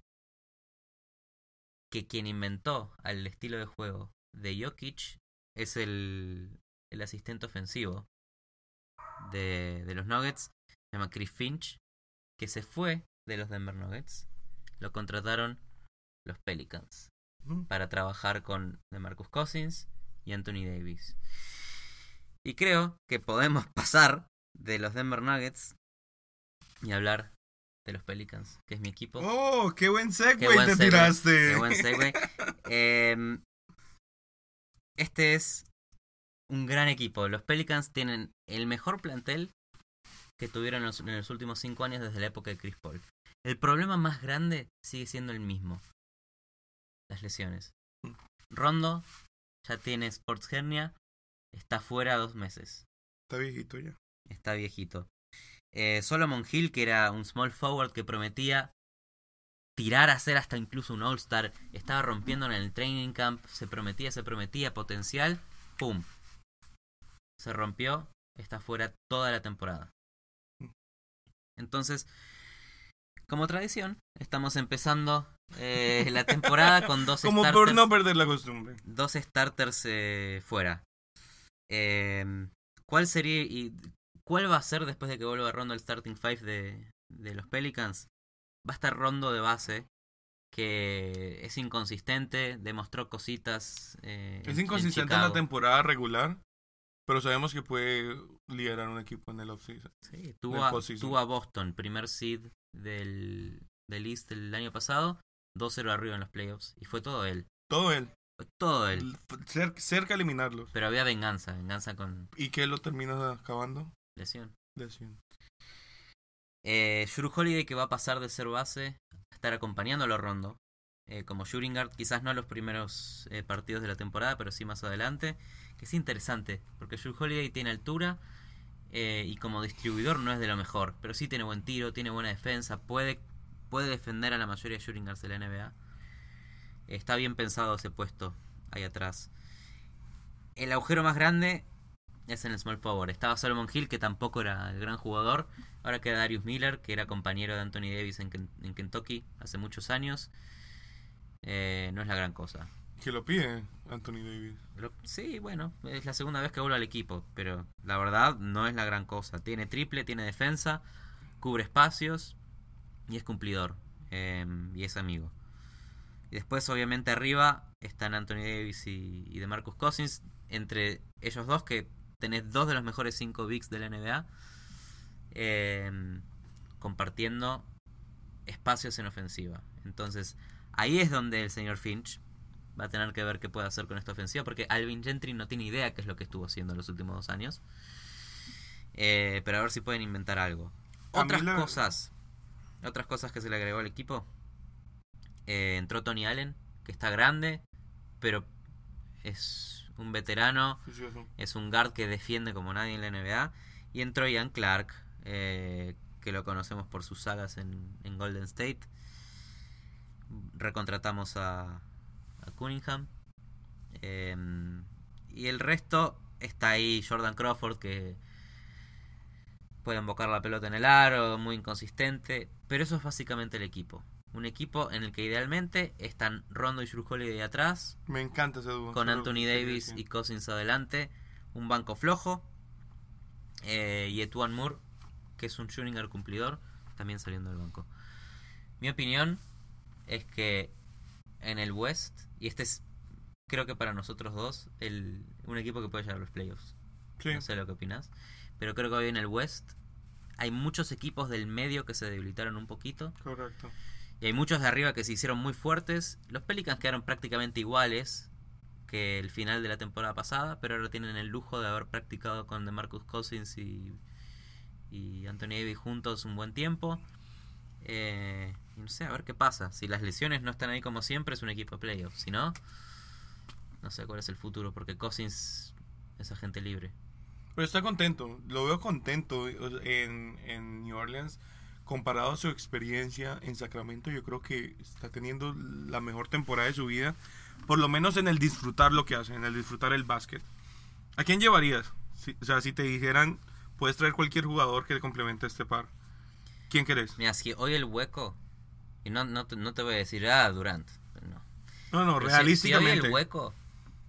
que quien inventó al estilo de juego de Jokic es el, el asistente ofensivo de, de los Nuggets, se llama Chris Finch, que se fue de los Denver Nuggets. Lo contrataron los Pelicans Ujú. para trabajar con DeMarcus Cousins y Anthony Davis. Y creo que podemos pasar de los Denver Nuggets y hablar de los Pelicans, que es mi equipo. ¡Oh! ¡Qué buen segue Qué buen te segue, tiraste! Qué buen segue. Em, este es un gran equipo. Los Pelicans tienen el mejor plantel que tuvieron en los, en los últimos cinco años desde la época de Chris Paul. El problema más grande sigue siendo el mismo. Las lesiones. Rondo ya tiene sports hernia. Está fuera dos meses. Está viejito ya. Está viejito. Eh, Solomon Hill, que era un small forward que prometía tirar a ser hasta incluso un All-Star, estaba rompiendo en el training camp, se prometía, se prometía potencial, ¡pum! Se rompió, está fuera toda la temporada. Entonces, como tradición, estamos empezando eh, la temporada con dos Como starters por no perder la costumbre. dos starters eh, fuera. Eh, ¿Cuál sería y cuál va a ser después de que vuelva Rondo el starting five de, de los Pelicans? Va a estar Rondo de base, que es inconsistente, demostró cositas. eh, Es en inconsistente en la temporada regular, pero sabemos que puede liderar un equipo en el offseason. Sí, tuvo, a, tuvo a Boston, primer seed del, del East el año pasado, 2-0 arriba en los playoffs, y fue todo él. Todo él. Fue todo él. Cer- cerca de eliminarlos. Pero había venganza, venganza con ¿Y qué lo termina acabando? lesión. Lesión. Eh, Holiday que va a pasar de ser base a estar acompañándolo a Rondo. eh, como shooting guard, quizás no los primeros eh, partidos de la temporada, pero sí más adelante. Que es interesante, porque Drew Holiday tiene altura eh, y como distribuidor no es de lo mejor, pero sí tiene buen tiro, tiene buena defensa, puede, puede defender a la mayoría de shooting guards de la NBA. Está bien pensado ese puesto ahí atrás. El agujero más grande es en el small forward. Estaba Solomon Hill, que tampoco era el gran jugador. Ahora queda Darius Miller, que era compañero de Anthony Davis en, en Kentucky hace muchos años. Eh, no es la gran cosa. Que lo pide Anthony Davis. Sí, bueno, es la segunda vez que vuelve al equipo, pero la verdad no es la gran cosa. Tiene triple, tiene defensa, cubre espacios y es cumplidor. eh, y es amigo. Y después, obviamente, arriba están Anthony Davis y, y DeMarcus Cousins. Entre ellos dos, que tenés dos de los mejores cinco bigs de la NBA. eh, compartiendo espacios en ofensiva. Entonces, ahí es donde el señor Finch Va a tener que ver qué puede hacer con esta ofensiva porque Alvin Gentry no tiene idea qué es lo que estuvo haciendo en los últimos dos años. Eh, pero a ver si pueden inventar algo. Otras cosas. Otras cosas que se le agregó al equipo. Eh, entró Tony Allen, que está grande, pero es un veterano. Es un guard que defiende como nadie en la NBA. Y entró Ian Clark, eh, que lo conocemos por sus sagas en, en Golden State. Recontratamos a, a Cunningham. Eh, y el resto está ahí Jordan Crawford, que puede embocar la pelota en el aro, muy inconsistente. Pero eso es básicamente el equipo. Un equipo en el que idealmente están Rondo y Drew Holiday atrás, Me encanta ese dúo. con Anthony Davis y Cousins adelante, un banco flojo eh, y Etuan Moore, que es un shooting cumplidor, también saliendo del banco. Mi opinión es que en el West, y este es creo que para nosotros dos, el, un equipo que puede llegar a los playoffs. Sí. No sé lo que opinas, pero creo que hoy en el West hay muchos equipos del medio que se debilitaron un poquito. Correcto. Y hay muchos de arriba que se hicieron muy fuertes. Los Pelicans quedaron prácticamente iguales que el final de la temporada pasada, pero ahora tienen el lujo de haber practicado con DeMarcus Cousins y, y Anthony Davis juntos un buen tiempo. Eh, no sé, a ver qué pasa. Si las lesiones no están ahí como siempre, es un equipo de playoffs. Si no, no sé cuál es el futuro, porque Cousins es agente libre. Pero está contento, lo veo contento en, en New Orleans. Comparado a su experiencia en Sacramento, yo creo que está teniendo la mejor temporada de su vida. Por lo menos en el disfrutar lo que hace, en el disfrutar el básquet. ¿A quién llevarías? Si- o sea, si te dijeran, puedes traer cualquier jugador que complemente este par. ¿Quién querés? Mira, si hoy el hueco, y no, no, te, no te voy a decir, ah, Durant, no. No, no, Pero si- Si, realísticamente. hoy el hueco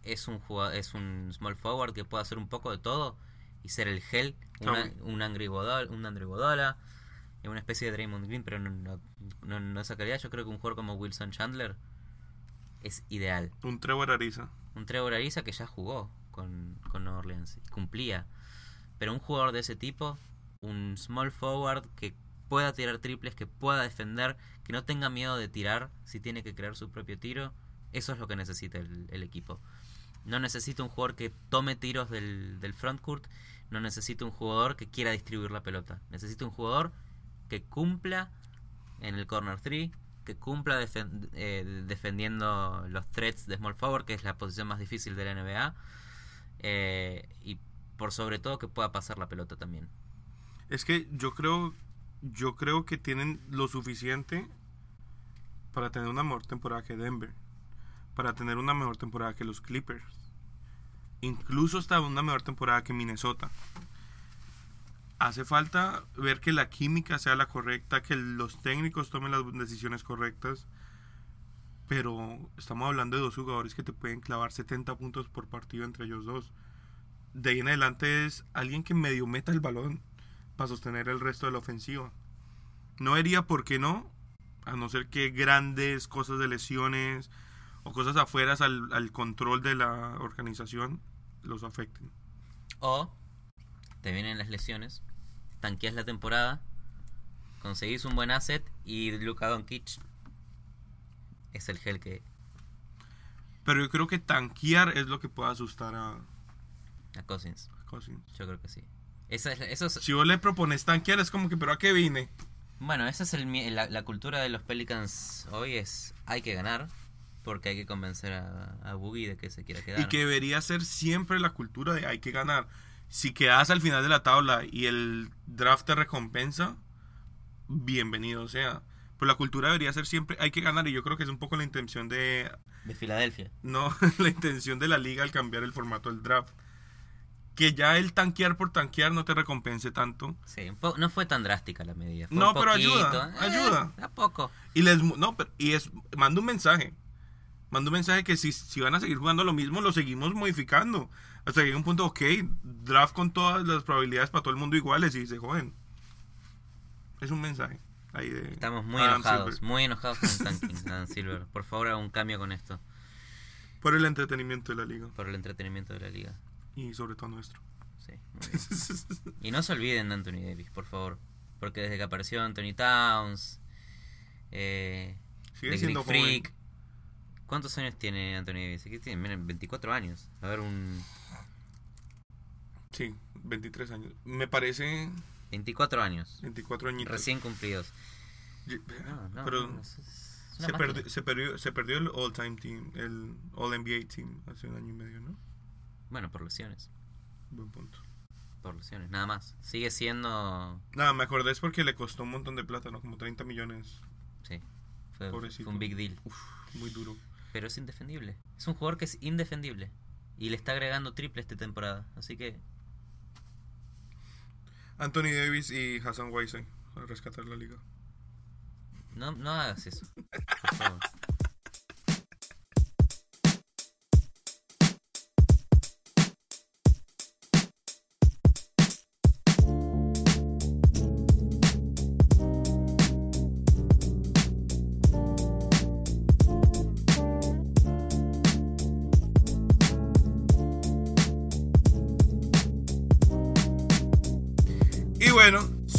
es un jugador, es un small forward que puede hacer un poco de todo y ser el gel, una- un Angry Godola, un Y una especie de Draymond Green, pero no, no, no, no esa calidad. Yo creo que un jugador como Wilson Chandler es ideal. Un Trevor Ariza. Un Trevor Ariza que ya jugó con, con New Orleans y cumplía. Pero un jugador de ese tipo, un small forward que pueda tirar triples, que pueda defender, que no tenga miedo de tirar si tiene que crear su propio tiro, eso es lo que necesita el, el equipo. No necesita un jugador que tome tiros del, del frontcourt, no necesita un jugador que quiera distribuir la pelota. Necesita un jugador que cumpla en el corner 3, que cumpla defen- eh, defendiendo los threats de small forward, que es la posición más difícil de la NBA, eh, y por sobre todo que pueda pasar la pelota también. Es que yo creo, yo creo que tienen lo suficiente para tener una mejor temporada que Denver, para tener una mejor temporada que los Clippers, incluso hasta una mejor temporada que Minnesota. Hace falta ver que la química sea la correcta, que los técnicos tomen las decisiones correctas. Pero estamos hablando de dos jugadores que te pueden clavar 70 puntos por partido entre ellos dos. De ahí en adelante es alguien que medio meta el balón para sostener el resto de la ofensiva. No haría por qué no, a no ser que grandes cosas de lesiones o cosas afuera al, al control de la organización los afecten. O te vienen las lesiones, tanqueas la temporada, conseguís un buen asset y Luka Doncic es el gel que Pero yo creo que tanquear es lo que puede asustar a a Cousins. Cousins. Yo creo que sí. Esa es, eso es- Si vos le propones tanquear es como que, pero ¿a qué vine? bueno, esa es el, la, la cultura de los Pelicans hoy es hay que ganar porque hay que convencer a, a Boogie de que se quiera quedar. Y que debería ser siempre la cultura de hay que ganar. Si quedas al final de la tabla y el draft te recompensa, bienvenido sea. Pero la cultura debería ser siempre hay que ganar y yo creo que es un poco la intención de de Filadelfia. no la intención de la liga al cambiar el formato del draft. Que ya el tanquear por tanquear no te recompense tanto. Sí, no fue tan drástica la medida. fue No, un pero ayuda, eh, ayuda. A poco. Y les no, pero- y es manda un mensaje. Manda un mensaje que si, si van a seguir jugando lo mismo, lo seguimos modificando. Hasta que llegue un punto, ok, draft con todas las probabilidades para todo el mundo iguales y se joden. Es un mensaje. Ahí de Estamos muy Adam enojados, Silver. muy enojados con el tanking, Adam Silver. Por favor, haga un cambio con esto, Por el entretenimiento de la liga. por el entretenimiento de la liga. Y sobre todo nuestro. Sí, muy bien. Y no se olviden de Anthony Davis, por favor. Porque desde que apareció Anthony Towns, eh, Sigue siendo Freak, ¿Cuántos años tiene Anthony Davis? Aquí tiene miren, 24 años. A ver, un Sí, 23 años. Me parece 24 años. 24 añitos. Recién cumplidos. Ye- No, no, pero no, es- es una se, máquina. perdi- se, perdió, se perdió el All-Time Team, el All-NBA Team hace un año y medio, ¿no? Bueno, por lesiones. Buen punto. Por lesiones, nada más. Sigue siendo. Nada, me acordé es porque le costó un montón de plata, ¿no? Como 30 millones. Sí. Fue, Pobrecito. fue un big deal. Muy duro. Pero es indefendible. Es un jugador que es indefendible. Y le está agregando triple esta temporada. Así que. Anthony Davis y Hassan Whiteside a rescatar la liga. No, no hagas eso. Por favor.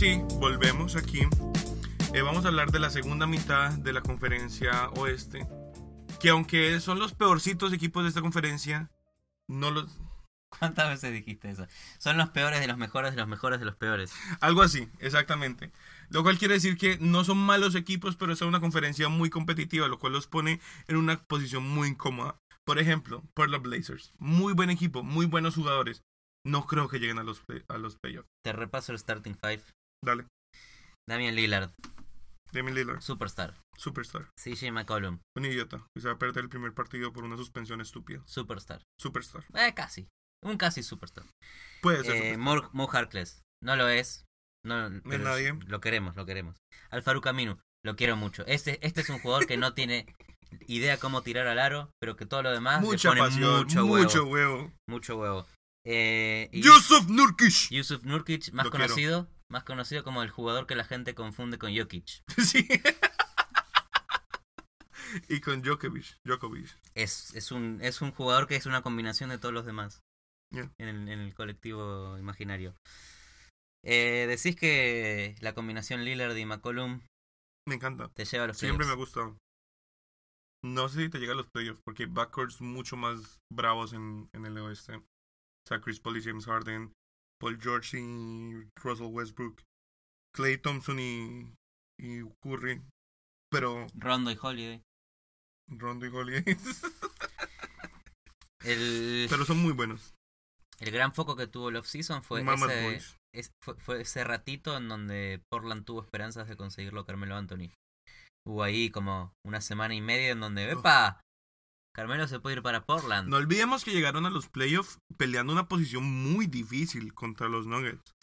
Sí, volvemos aquí. Eh, vamos a hablar de la segunda mitad de la conferencia oeste. Que aunque son los peorcitos equipos de esta conferencia, no los... ¿Cuántas veces dijiste eso? Son los peores de los mejores de los mejores de los peores. Algo así, exactamente. Lo cual quiere decir que no son malos equipos, pero es una conferencia muy competitiva, lo cual los pone en una posición muy incómoda. Por ejemplo, Portland Blazers. Muy buen equipo, muy buenos jugadores. No creo que lleguen a los, play- a los playoffs. Te repaso el starting five. Dale. Damian Lillard, Damian Lillard, superstar. superstar. CJ McCollum, Un idiota. Que se va a perder el primer partido por una suspensión estúpida. superstar. Superstar. Eh, casi. Un casi superstar. Puede ser. Eh, superstar. Mo, Mo Harkless. No lo es. No, pero nadie. Lo queremos, lo queremos. Alfaru Camino. Lo quiero mucho. Este, este es un jugador que no tiene idea cómo tirar al aro, pero que todo lo demás le Mucha pone pasión, mucho, mucho, huevo. huevo. Mucho huevo. Eh, y Yusuf Nurkic. Yusuf Nurkic, más Lo conocido, más conocido como el jugador que la gente confunde con Jokic. sí. y con Djokovic. Djokovic. Es, es, un, es un jugador que es una combinación de todos los demás Ya. en, el, en el colectivo imaginario. Eh, decís que la combinación Lillard y McCollum Me encanta. te lleva a los Siempre me ha gustado. No sé si te llega a los playoffs, porque backcourts mucho más bravos en, en el oeste. O sea, Chris Paul y James Harden, Paul George y Russell Westbrook, Clay Thompson y, y Curry. Pero Rondo y Holiday. Rondo y Holiday. El, pero son muy buenos. el gran foco que tuvo el offseason fue ese, es- fue, fue ese ratito en donde Portland tuvo esperanzas de conseguirlo Carmelo Anthony. Hubo ahí como una semana y media en donde. ¡epa! Carmelo se puede ir para Portland. No olvidemos que llegaron a los playoffs peleando una posición muy difícil contra los Nuggets.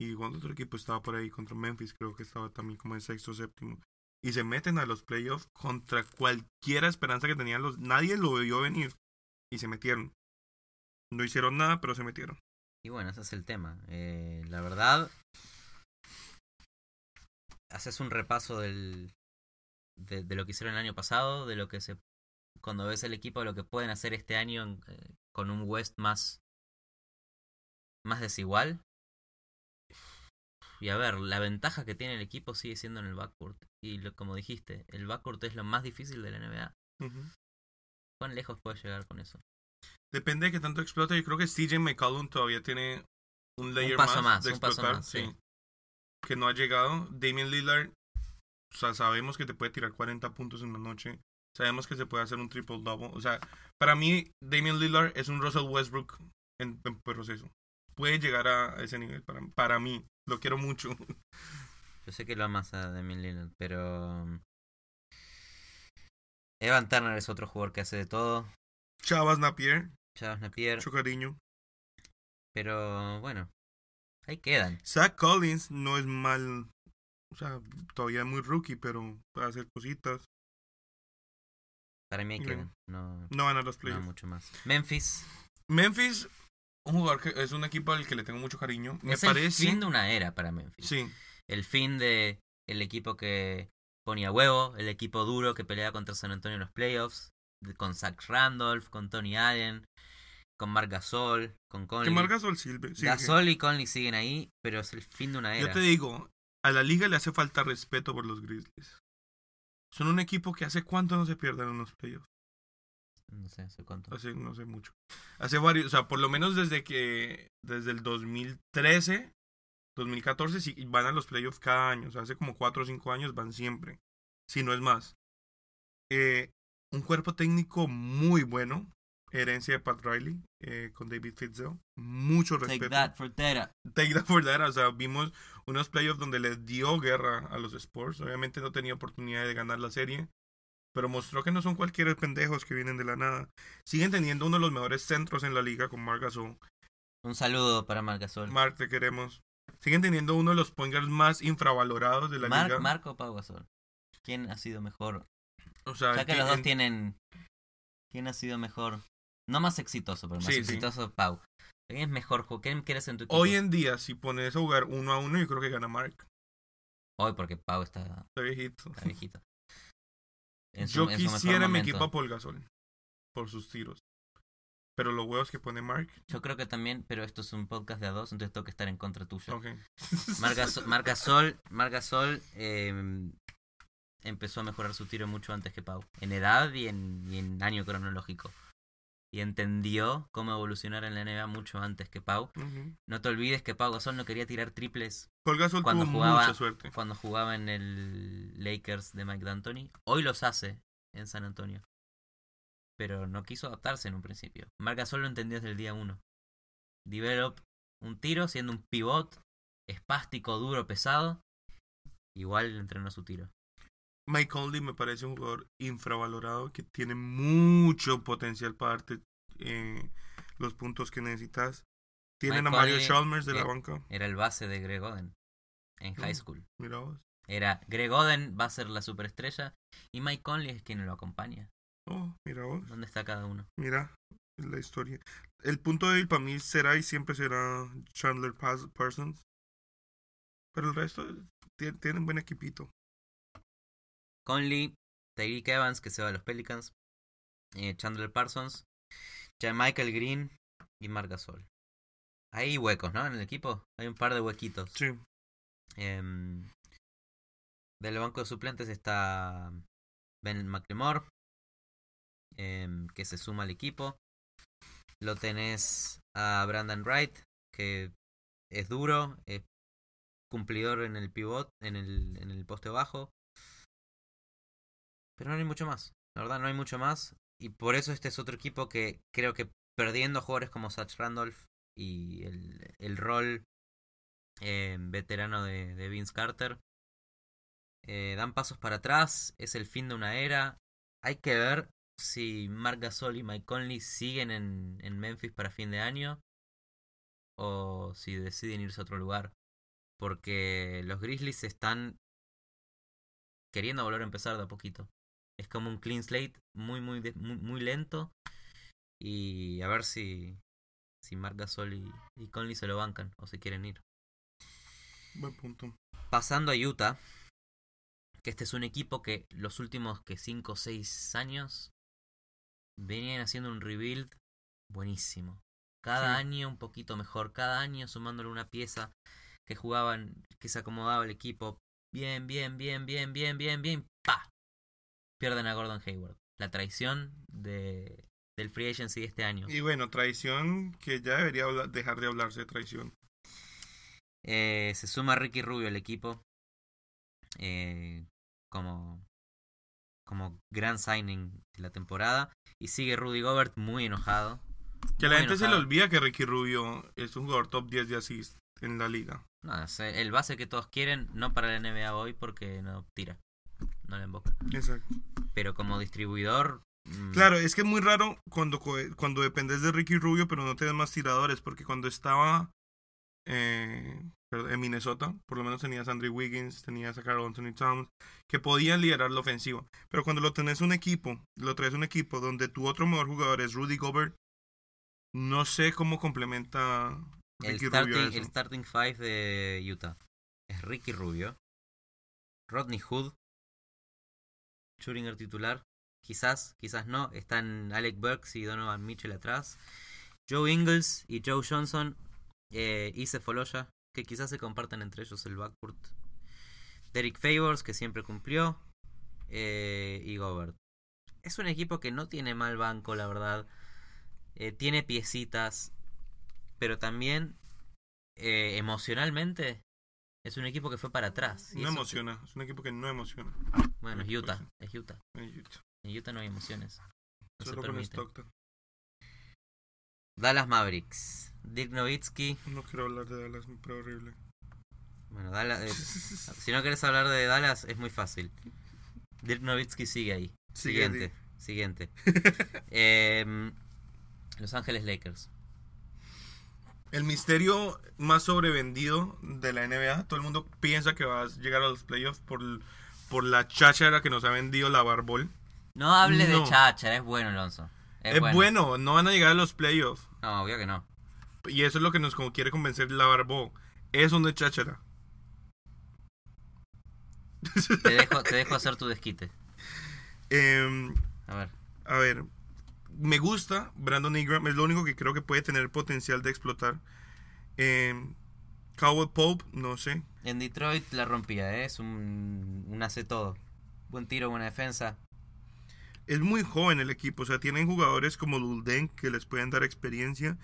Y cuando otro equipo estaba por ahí contra Memphis, creo que estaba también como en sexto o séptimo. Y se meten a los playoffs contra cualquier esperanza que tenían los. Nadie lo vio venir. Y se metieron. No hicieron nada, pero se metieron. Y bueno, ese es el tema. Eh, la verdad, haces un repaso del, de, de lo que hicieron el año pasado, de lo que se... Cuando ves el equipo, lo que pueden hacer este año en- eh, con un West más, más desigual. Y a ver, la ventaja que tiene el equipo sigue siendo en el backcourt. Y lo, como dijiste, el backcourt es lo más difícil de la NBA. ¿Cuán lejos puedes llegar con eso? Depende de que tanto explote. Yo creo que CJ McCollum todavía tiene un layer paso más, más, de un paso más, sí. sí. Que no ha llegado. Damian Lillard. O sea, sabemos que te puede tirar 40 puntos en una noche. Sabemos que se puede hacer un triple double. O sea, para mí, Damian Lillard es un Russell Westbrook en, en proceso. Puede llegar a ese nivel. Para, para mí. Lo quiero mucho. Yo sé que lo amas a Damian Lillard, pero... um, Evan Turner es otro jugador que hace de todo. Chavas Napier. Chavas Napier. Mucho cariño. Pero bueno, ahí quedan. Zach Collins no es mal. O sea, todavía es muy rookie, pero puede hacer cositas. Para mí Bien. quedan. No, No van a los no playoffs. mucho más. Memphis Memphis, un jugador que es un equipo al que le tengo mucho cariño. Me es parece. el fin de una era para Memphis. Sí, El fin de el equipo que ponía huevo, el equipo duro que pelea contra San Antonio en los playoffs, con Zach Randolph, con Tony Allen, con Marc Gasol, con que Conley. Marc Gasol sirve. Gasol y Conley siguen ahí, pero es el fin de una que- era. Yo te digo, a la liga le hace falta respeto por los Grizzlies. Son un equipo que hace cuánto no se pierden en los playoffs. No sé hace cuánto. Hace, no sé mucho. Hace varios, o sea, por lo menos desde que, desde el 2013, 2014, sí, van a los playoffs cada año. O sea, hace como 4 o 5 años van siempre. Si no es más. Eh, un cuerpo técnico muy bueno. Herencia de Pat Riley eh, con David Fitzgerald. Mucho respeto. Take that for that. Take that for that. O sea, vimos unos playoffs donde le dio guerra a los Spurs. Obviamente no tenía oportunidad de ganar la serie. Pero mostró que no son cualquier pendejos que vienen de la nada. Siguen teniendo uno de los mejores centros en la liga con Marc Gasol. Un saludo para Marc Gasol. Marc, te queremos. Siguen teniendo uno de los point guards más infravalorados de la Marc, liga. Marco o Pau Gasol. ¿Quién ha sido mejor? o sea, Ya que ti- los dos en- tienen. ¿Quién ha sido mejor? No más exitoso, pero más Sí, sí. exitoso Pau. ¿Quién es mejor? ¿Quién quieres en tu equipo? Hoy en día, si pones a jugar uno a uno, yo creo que gana Mark. Hoy, porque Pau está, Está viejito. está viejito. En su- Yo en quisiera mi equipo a Paul Gasol. Por sus tiros. Pero los huevos que pone Mark. Yo creo que también, pero esto es un podcast de a dos, entonces tengo que estar en contra tuyo. Ok. Marc Gasol, Marc Gasol, Marc Gasol, eh, empezó a mejorar su tiro mucho antes que Pau. En edad y en, y en año cronológico. Y entendió cómo evolucionar en la NBA mucho antes que Pau. No te olvides que Pau Gasol no quería tirar triples Gasol Cuando tuvo jugaba- mucha suerte. cuando jugaba en el Lakers de Mike D'Antoni. Hoy los hace en San Antonio. Pero no quiso adaptarse en un principio. Marc Gasol lo entendió desde el día uno. Develop un tiro siendo un pivot espástico, duro, pesado. Igual entrenó su tiro. Mike Conley me parece un jugador infravalorado que tiene mucho potencial para darte eh, los puntos que necesitas. Tienen Mike a Mario Chalmers de la eh, banca. Era el base de Greg Oden en high school. Mira vos. Era Greg Oden va a ser la superestrella y Mike Conley es quien lo acompaña. Oh, mira vos. ¿Dónde está cada uno? Mira la historia. El punto débil para mí será y siempre será Chandler Parsons. Pero el resto tie- tienen buen equipito. Conley, Tyreek Evans, que se va a los Pelicans, eh, Chandler Parsons, ya Michael Green y Marc Gasol. Hay huecos, ¿no? En el equipo. Hay un par de huequitos. Sí. Em, del banco de suplentes está Ben McLemore, em, que se suma al equipo. Lo tenés a Brandon Wright, que es duro, es cumplidor en el pivot, en el, en el poste bajo. Pero no hay mucho más. La verdad, no hay mucho más. Y por eso este es otro equipo que creo que perdiendo jugadores como Satch Randolph y el, el rol eh, veterano de, Vince Carter, eh, dan pasos para atrás. Es el fin de una era. Hay que ver si Marc Gasol y Mike Conley siguen en, en Memphis para fin de año o si deciden irse a otro lugar. Porque los Grizzlies están queriendo volver a empezar de a poquito. Es como un clean slate muy, muy, muy, muy lento. Y a ver si, si Marc Gasol y, y Conley se lo bancan o se quieren ir. Buen punto. Pasando a Utah, que este es un equipo que los últimos que 5 o 6 años venían haciendo un rebuild buenísimo. Cada Sí. año un poquito mejor, cada año sumándole una pieza que jugaban, que se acomodaba el equipo. Bien, bien, bien, bien, bien, bien, bien. Pierden a Gordon Hayward. La traición de, del free agency de este año. Y bueno, traición que ya debería dejar de hablarse de traición. Eh, se suma Ricky Rubio al equipo eh, como, como gran signing de la temporada. Y sigue Rudy Gobert muy enojado. Que a la gente se le olvida que Ricky Rubio es un jugador top 10 de assist en la liga. No, es el base que todos quieren, no para la NBA hoy porque no tira, no le emboca. Exacto. Pero como distribuidor, mm, Claro, es que es muy raro cuando, cuando dependes de Ricky Rubio, pero no tienes más tiradores, porque cuando estaba eh, en Minnesota, por lo menos tenías a Andrew Wiggins, tenías a Carl Anthony Towns, que podían liderar la ofensiva. Pero cuando lo tenés un equipo, lo traes un equipo donde tu otro mejor jugador es Rudy Gobert, no sé cómo complementa el, Ricky Rubio starting, eso. el starting five de Utah es Ricky Rubio, Rodney Hood, Schuringer titular, quizás, quizás no, están Alec Burks y Donovan Mitchell atrás, Joe Ingles y Joe Johnson, eh, y Foloya, que quizás se compartan entre ellos el backcourt, Derek Favors, que siempre cumplió, eh, y Gobert. es un equipo que no tiene mal banco, la verdad. Eh, tiene piecitas, pero también eh, emocionalmente es un equipo que fue para atrás. y No eso- emociona. Es un equipo que no emociona. Bueno, es Utah, es Utah. En Utah. En Utah no hay emociones. No se Solo con. Stockton. Dallas Mavericks. Dirk Nowitzki. No quiero hablar de Dallas, pero horrible. Bueno, Dallas, eh, si no querés hablar de Dallas, es muy fácil. Dirk Nowitzki sigue ahí. Siguiente. Siguiente. Em, Los Ángeles Lakers. El misterio más sobrevendido de la NBA. Todo el mundo piensa que va a llegar a los playoffs por, por la cháchara que nos ha vendido la Barbol. No hable No. de cháchara, es bueno, Alonso. Es, Es bueno. no van a llegar a los playoffs. No, obvio que no. Y eso es lo que nos como quiere convencer la Barbol. Eso no es cháchara. Te dejo, te dejo hacer tu desquite. Em, A ver. a ver, me gusta Brandon Ingram, es lo único que creo que puede tener potencial de explotar. Eh, Cowboy Pope, no sé. En Detroit la rompía, ¿eh? es un, un hace todo. Buen tiro, buena defensa. Es muy joven el equipo, o sea, tienen jugadores como Dulden que les pueden dar experiencia.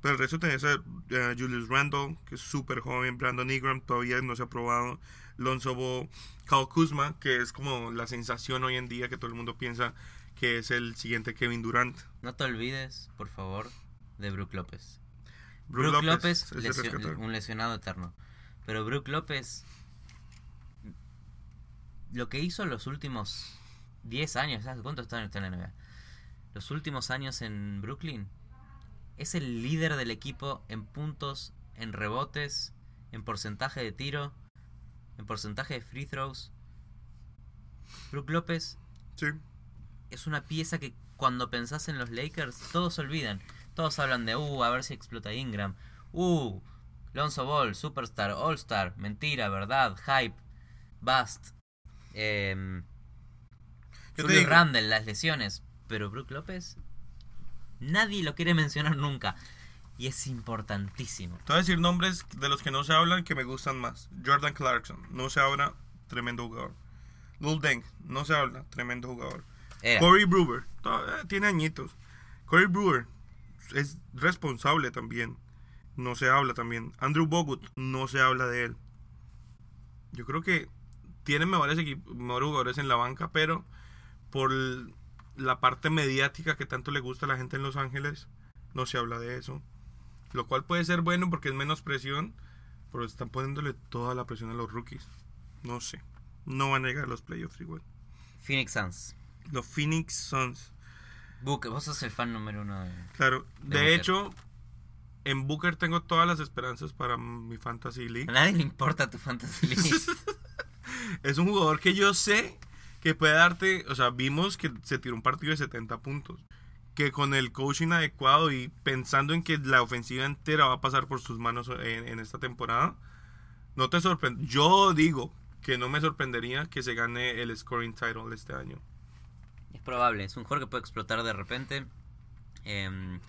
Pero el resto tenés a eh, Julius Randle, que es súper joven. Brandon Ingram todavía no se ha probado. Lonzo Ball, Kyle Kuzma, que es como la sensación hoy en día que todo el mundo piensa que es el siguiente Kevin Durant. No te olvides, por favor, de Brook López. Brook Brook López, lesio- un lesionado eterno. Pero Brook López, lo que hizo los últimos 10 años, ¿sabes cuánto está en la NBA? Los últimos años en Brooklyn, es el líder del equipo en puntos, en rebotes, en porcentaje de tiro, en porcentaje de free throws. Brook López Sí. es una pieza que cuando pensás en los Lakers, todos se olvidan. Todos hablan de, uh, a ver si explota Ingram. Uh, Lonzo Ball, Superstar, All-Star. Mentira, verdad, hype, bust. Eh, te Julio digo- Randle, las lesiones. Pero Brook López, nadie lo quiere mencionar nunca. Y es importantísimo. Te voy a decir nombres de los que no se hablan que me gustan más. Jordan Clarkson, no se habla, tremendo jugador. Lil Deng, no se habla, tremendo jugador. Era. Corey Brewer, eh, tiene añitos. Corey Brewer es responsable también, no se habla también. Andrew Bogut, no se habla de él. Yo creo que tienen mejores, mejores jugadores en la banca, pero por la parte mediática que tanto le gusta a la gente en Los Ángeles, no se habla de eso. Lo cual puede ser bueno porque es menos presión, pero están poniéndole toda la presión a los rookies. No sé. No van a llegar a los playoffs igual. Phoenix Suns. Los Phoenix Suns. Booker, vos sos el fan número uno de... Claro, De de, hecho, en Booker tengo todas las esperanzas para mi Fantasy League. A nadie le importa tu fantasy league. Es un jugador que yo sé que puede darte, o sea, vimos que se tiró un partido de 70 puntos. Que con el coaching adecuado y pensando en que la ofensiva entera va a pasar por sus manos en, en esta temporada, no te sorprende. Yo digo que no me sorprendería que se gane el scoring title este año. Es probable, es un jugador que puede explotar de repente. Em,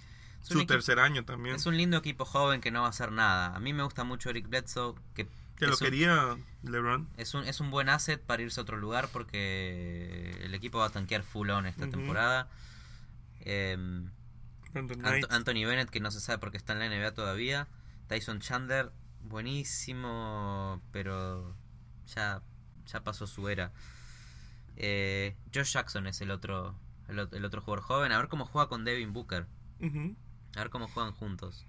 Su tercer año también. es un lindo equipo joven que no va a hacer nada. A mí me gusta mucho Eric Bledsoe, que que lo un- quería LeBron. es un, es un buen asset para irse a otro lugar porque el equipo va a tanquear full on esta temporada. Em, Ant- Knight. Anthony Bennett, que no se sabe por qué está en la NBA todavía. Tyson Chandler, buenísimo, pero ya, ya pasó su era. Eh, Josh Jackson es el otro, el, otro jugador joven. A ver cómo juega con Devin Booker. A ver cómo juegan juntos.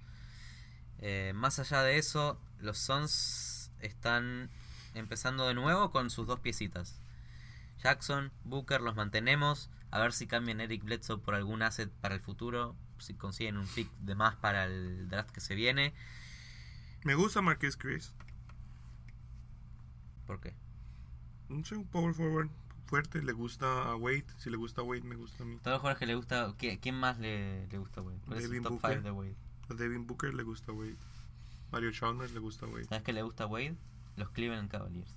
Eh, más allá de eso, los Suns están empezando de nuevo con sus dos piecitas. Jackson, Booker los mantenemos. A ver si cambian Eric Bledsoe por algún asset para el futuro. Si consiguen un pick de más para el draft que se viene. Me gusta Marquez Chris. ¿Por qué? No sé, un power forward fuerte. Le gusta a Wade. Si le gusta a Wade, me gusta a mí. Todos los jugadores que le gusta. ¿qui- ¿Quién más le, le gusta a Wade? ¿Cuál es el Devin top Booker. 5 de Wade? A Devin Booker le gusta a Wade. Mario Chalmers le gusta a Wade. ¿Sabes qué le gusta a Wade? Los Cleveland Cavaliers.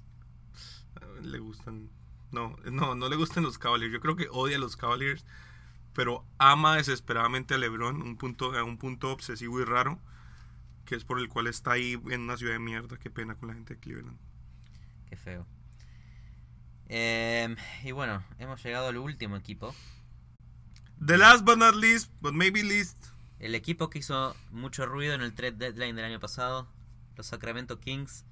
Ah, Le gustan. No, no, no le gustan los Cavaliers. Yo creo que odia a los Cavaliers. Pero ama desesperadamente a LeBron. Un punto, a un punto obsesivo y raro. Que es por el cual está ahí en una ciudad de mierda. Qué pena con la gente de Cleveland. Qué feo. Em, y bueno, hemos llegado al último equipo The last but not least, but maybe least. El equipo que hizo mucho ruido en el trade deadline del año pasado, los Sacramento Kings.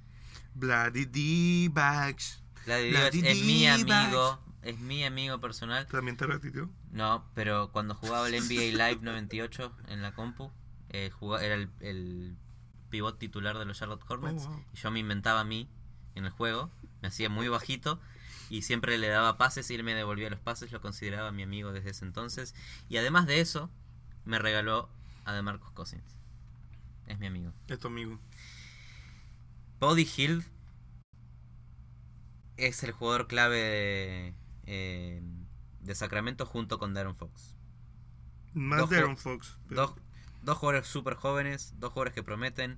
Bloody D-Bags. Bloody D-Bags es mi amigo, es mi amigo personal. ¿También te repitió? No, pero cuando jugaba el NBA Live 98 en la compu, eh, jugaba- era el, el pivot titular de los Charlotte Hornets. Oh, wow. Y yo me inventaba a mí en el juego, me hacía muy bajito y siempre le daba pases y él me devolvía los pases, lo consideraba mi amigo desde ese entonces. Y además de eso, me regaló a DeMarcus Cousins. Es mi amigo. Es tu amigo. Buddy Hield es el jugador clave de, eh, de Sacramento junto con Darren Fox. Más Aaron Fox. pero- Dos, dos jugadores súper jóvenes, dos jugadores que prometen.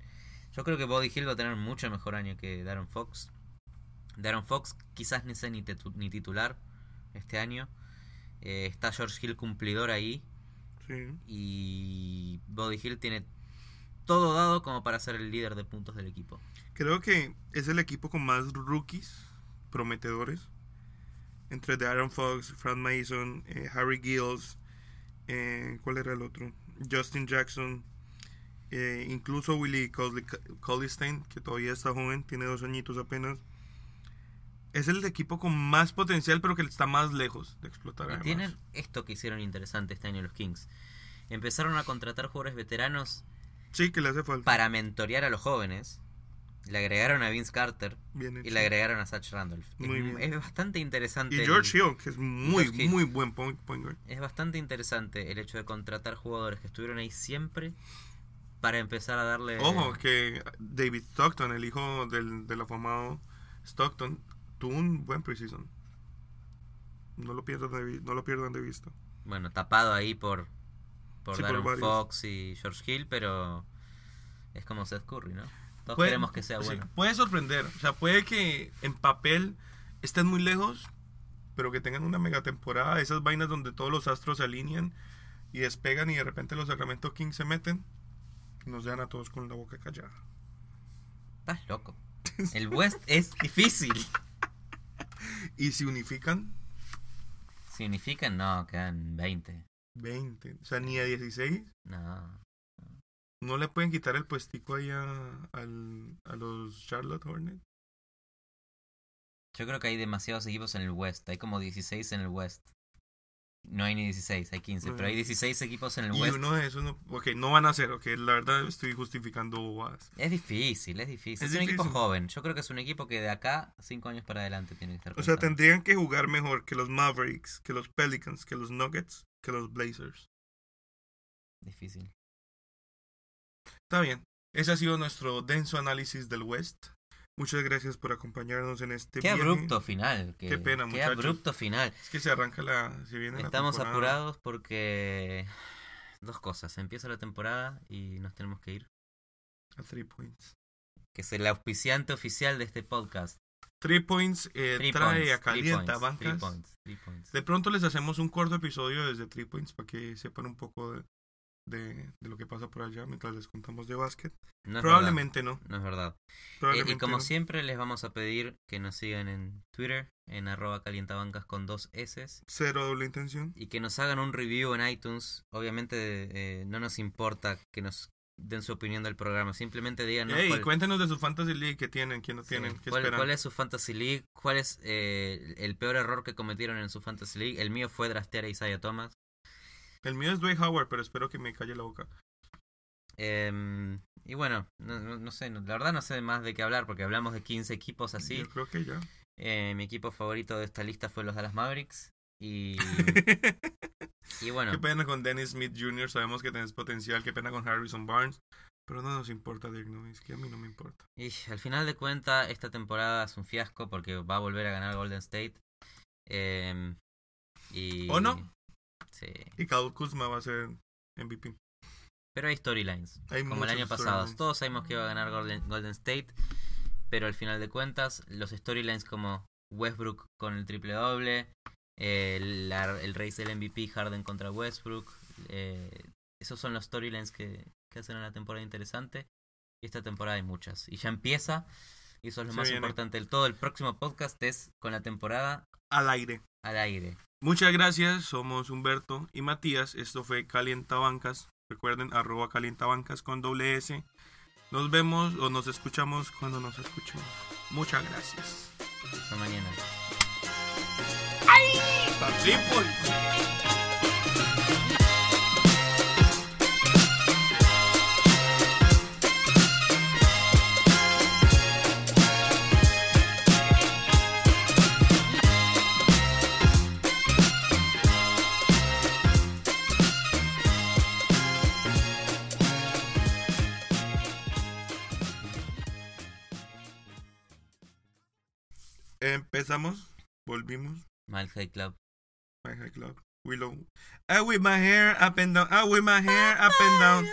Yo creo que Buddy Hill va a tener mucho mejor año que Darren Fox. Darren Fox quizás ni sea ni, titu- ni titular este año. Eh, está George Hill cumplidor ahí. Sí. Y Buddy Hill tiene todo dado como para ser el líder de puntos del equipo. Creo que es el equipo con más rookies prometedores. Entre de Aaron Fox, Frank Mason, eh, Harry Gills, eh, ¿cuál era el otro? Justin Jackson, incluso Willie Collistein, que todavía está joven, tiene dos añitos apenas. Es el equipo con más potencial, pero que está más lejos de explotar. Y tienen esto que hicieron interesante este año los Kings. Empezaron a contratar jugadores veteranos Sí, que le hace falta. para mentorear a los jóvenes. Le agregaron a Vince Carter Bien y le agregaron a Satch Randolph. Es, Muy bien. es bastante interesante. Y el- George Hill, que es muy, muy buen point, point guard. Es bastante interesante el hecho de contratar jugadores que estuvieron ahí siempre para empezar a darle. Ojo, que David Stockton, el hijo del, del afamado Stockton, tuvo un buen preseason. No lo pierdan de, no lo pierdan de vista. Bueno, tapado ahí por, por Sí, por Darren varios. Fox y George Hill, pero es como Seth Curry, ¿no? Todos Puede- queremos que sea sí, bueno. puede sorprender. O sea, puede que en papel estén muy lejos, pero que tengan una mega temporada. Esas vainas donde todos los astros se alinean y despegan y de repente los Sacramento Kings se meten y nos dejan a todos con la boca callada. Estás loco. El West es difícil. Y si unifican, ¿Significan? No, quedan 20. 20. O sea, ni a 16. No. ¿No le pueden quitar el puestico ahí a, al- a los Charlotte Hornets? Yo creo que hay demasiados equipos en el West. Hay como 16 en el West. No hay ni 16, hay 15. Pero hay 16 equipos en el Y West. uno de esos no... Ok, no van a ser, ok. La verdad estoy justificando bobadas. Es difícil, es difícil. Es Es, un equipo joven. Yo creo que es un equipo que de acá, 5 años para adelante, tiene que estar O sea, tendrían que jugar mejor que los Mavericks, que los Pelicans, que los Nuggets, que los Blazers. Difícil. Está bien. Ese ha sido nuestro denso análisis del West. Muchas gracias por acompañarnos en este Qué viaje. abrupto final. Qué, Qué pena, Qué muchachos. abrupto final. Es que se arranca la... Se viene la Estamos apurados porque... Dos cosas. Empieza la temporada y nos tenemos que ir. A three points. Que es el auspiciante oficial de este podcast. Three points eh, Three trae points, a calienta three bancas. points, three points. De pronto les hacemos un corto episodio desde Three Points para que sepan un poco de, de, de lo que pasa por allá mientras les contamos de básquet. No Probablemente no. verdad, No es verdad. Eh, y como no. siempre les vamos a pedir que nos sigan en Twitter, en arroba calientabancas con dos S. Cero doble intención. Y que nos hagan un review en iTunes. Obviamente eh, no nos importa que nos den su opinión del programa. Simplemente díganos Ey, cuál, cuéntenos de su Fantasy League que tienen, quién no sí, tienen, qué cuál- esperan. cuál es su Fantasy League, cuál es eh, el peor error que cometieron en su Fantasy League. El mío fue drastear a Isaiah Thomas. El mío es Dwayne Howard, pero espero que me calle la boca. Em, y bueno, no, sé, no- la verdad no sé más de qué hablar porque hablamos de 15 equipos así. Yo creo que ya. Eh, mi equipo favorito de esta lista fue los Dallas Mavericks. Y, y bueno, Qué pena con Dennis Smith Jr., sabemos que tenés potencial. Qué pena con Harrison Barnes. Pero no nos importa, Dirk es que a mí no me importa. y al final de cuentas, esta temporada es un fiasco porque va a volver a ganar Golden State. Em, y, ¿O no? Sí. Y Kyle Kuzma va a ser MVP. Pero hay storylines. Como el año pasado. Todos sabemos que iba a ganar Golden, Golden State. Pero al final de cuentas, los storylines como Westbrook con el triple doble, eh, la- el race del MVP Harden contra Westbrook, eh, esos son los storylines que, que hacen una temporada interesante. Y esta temporada hay muchas. Y ya empieza. Y eso es lo Se más viene. importante del todo. El próximo podcast es con la temporada Al aire. al aire. Muchas gracias, somos Humberto y Matías. Esto fue Calientabancas. Recuerden, arroba calientabancas con doble S. Nos vemos o nos escuchamos cuando nos escuchemos. Muchas gracias. Hasta mañana. empezamos, volvimos. Mile High Club. Mile High Club. Willow. I with my hair up and down. I with my hair up and down.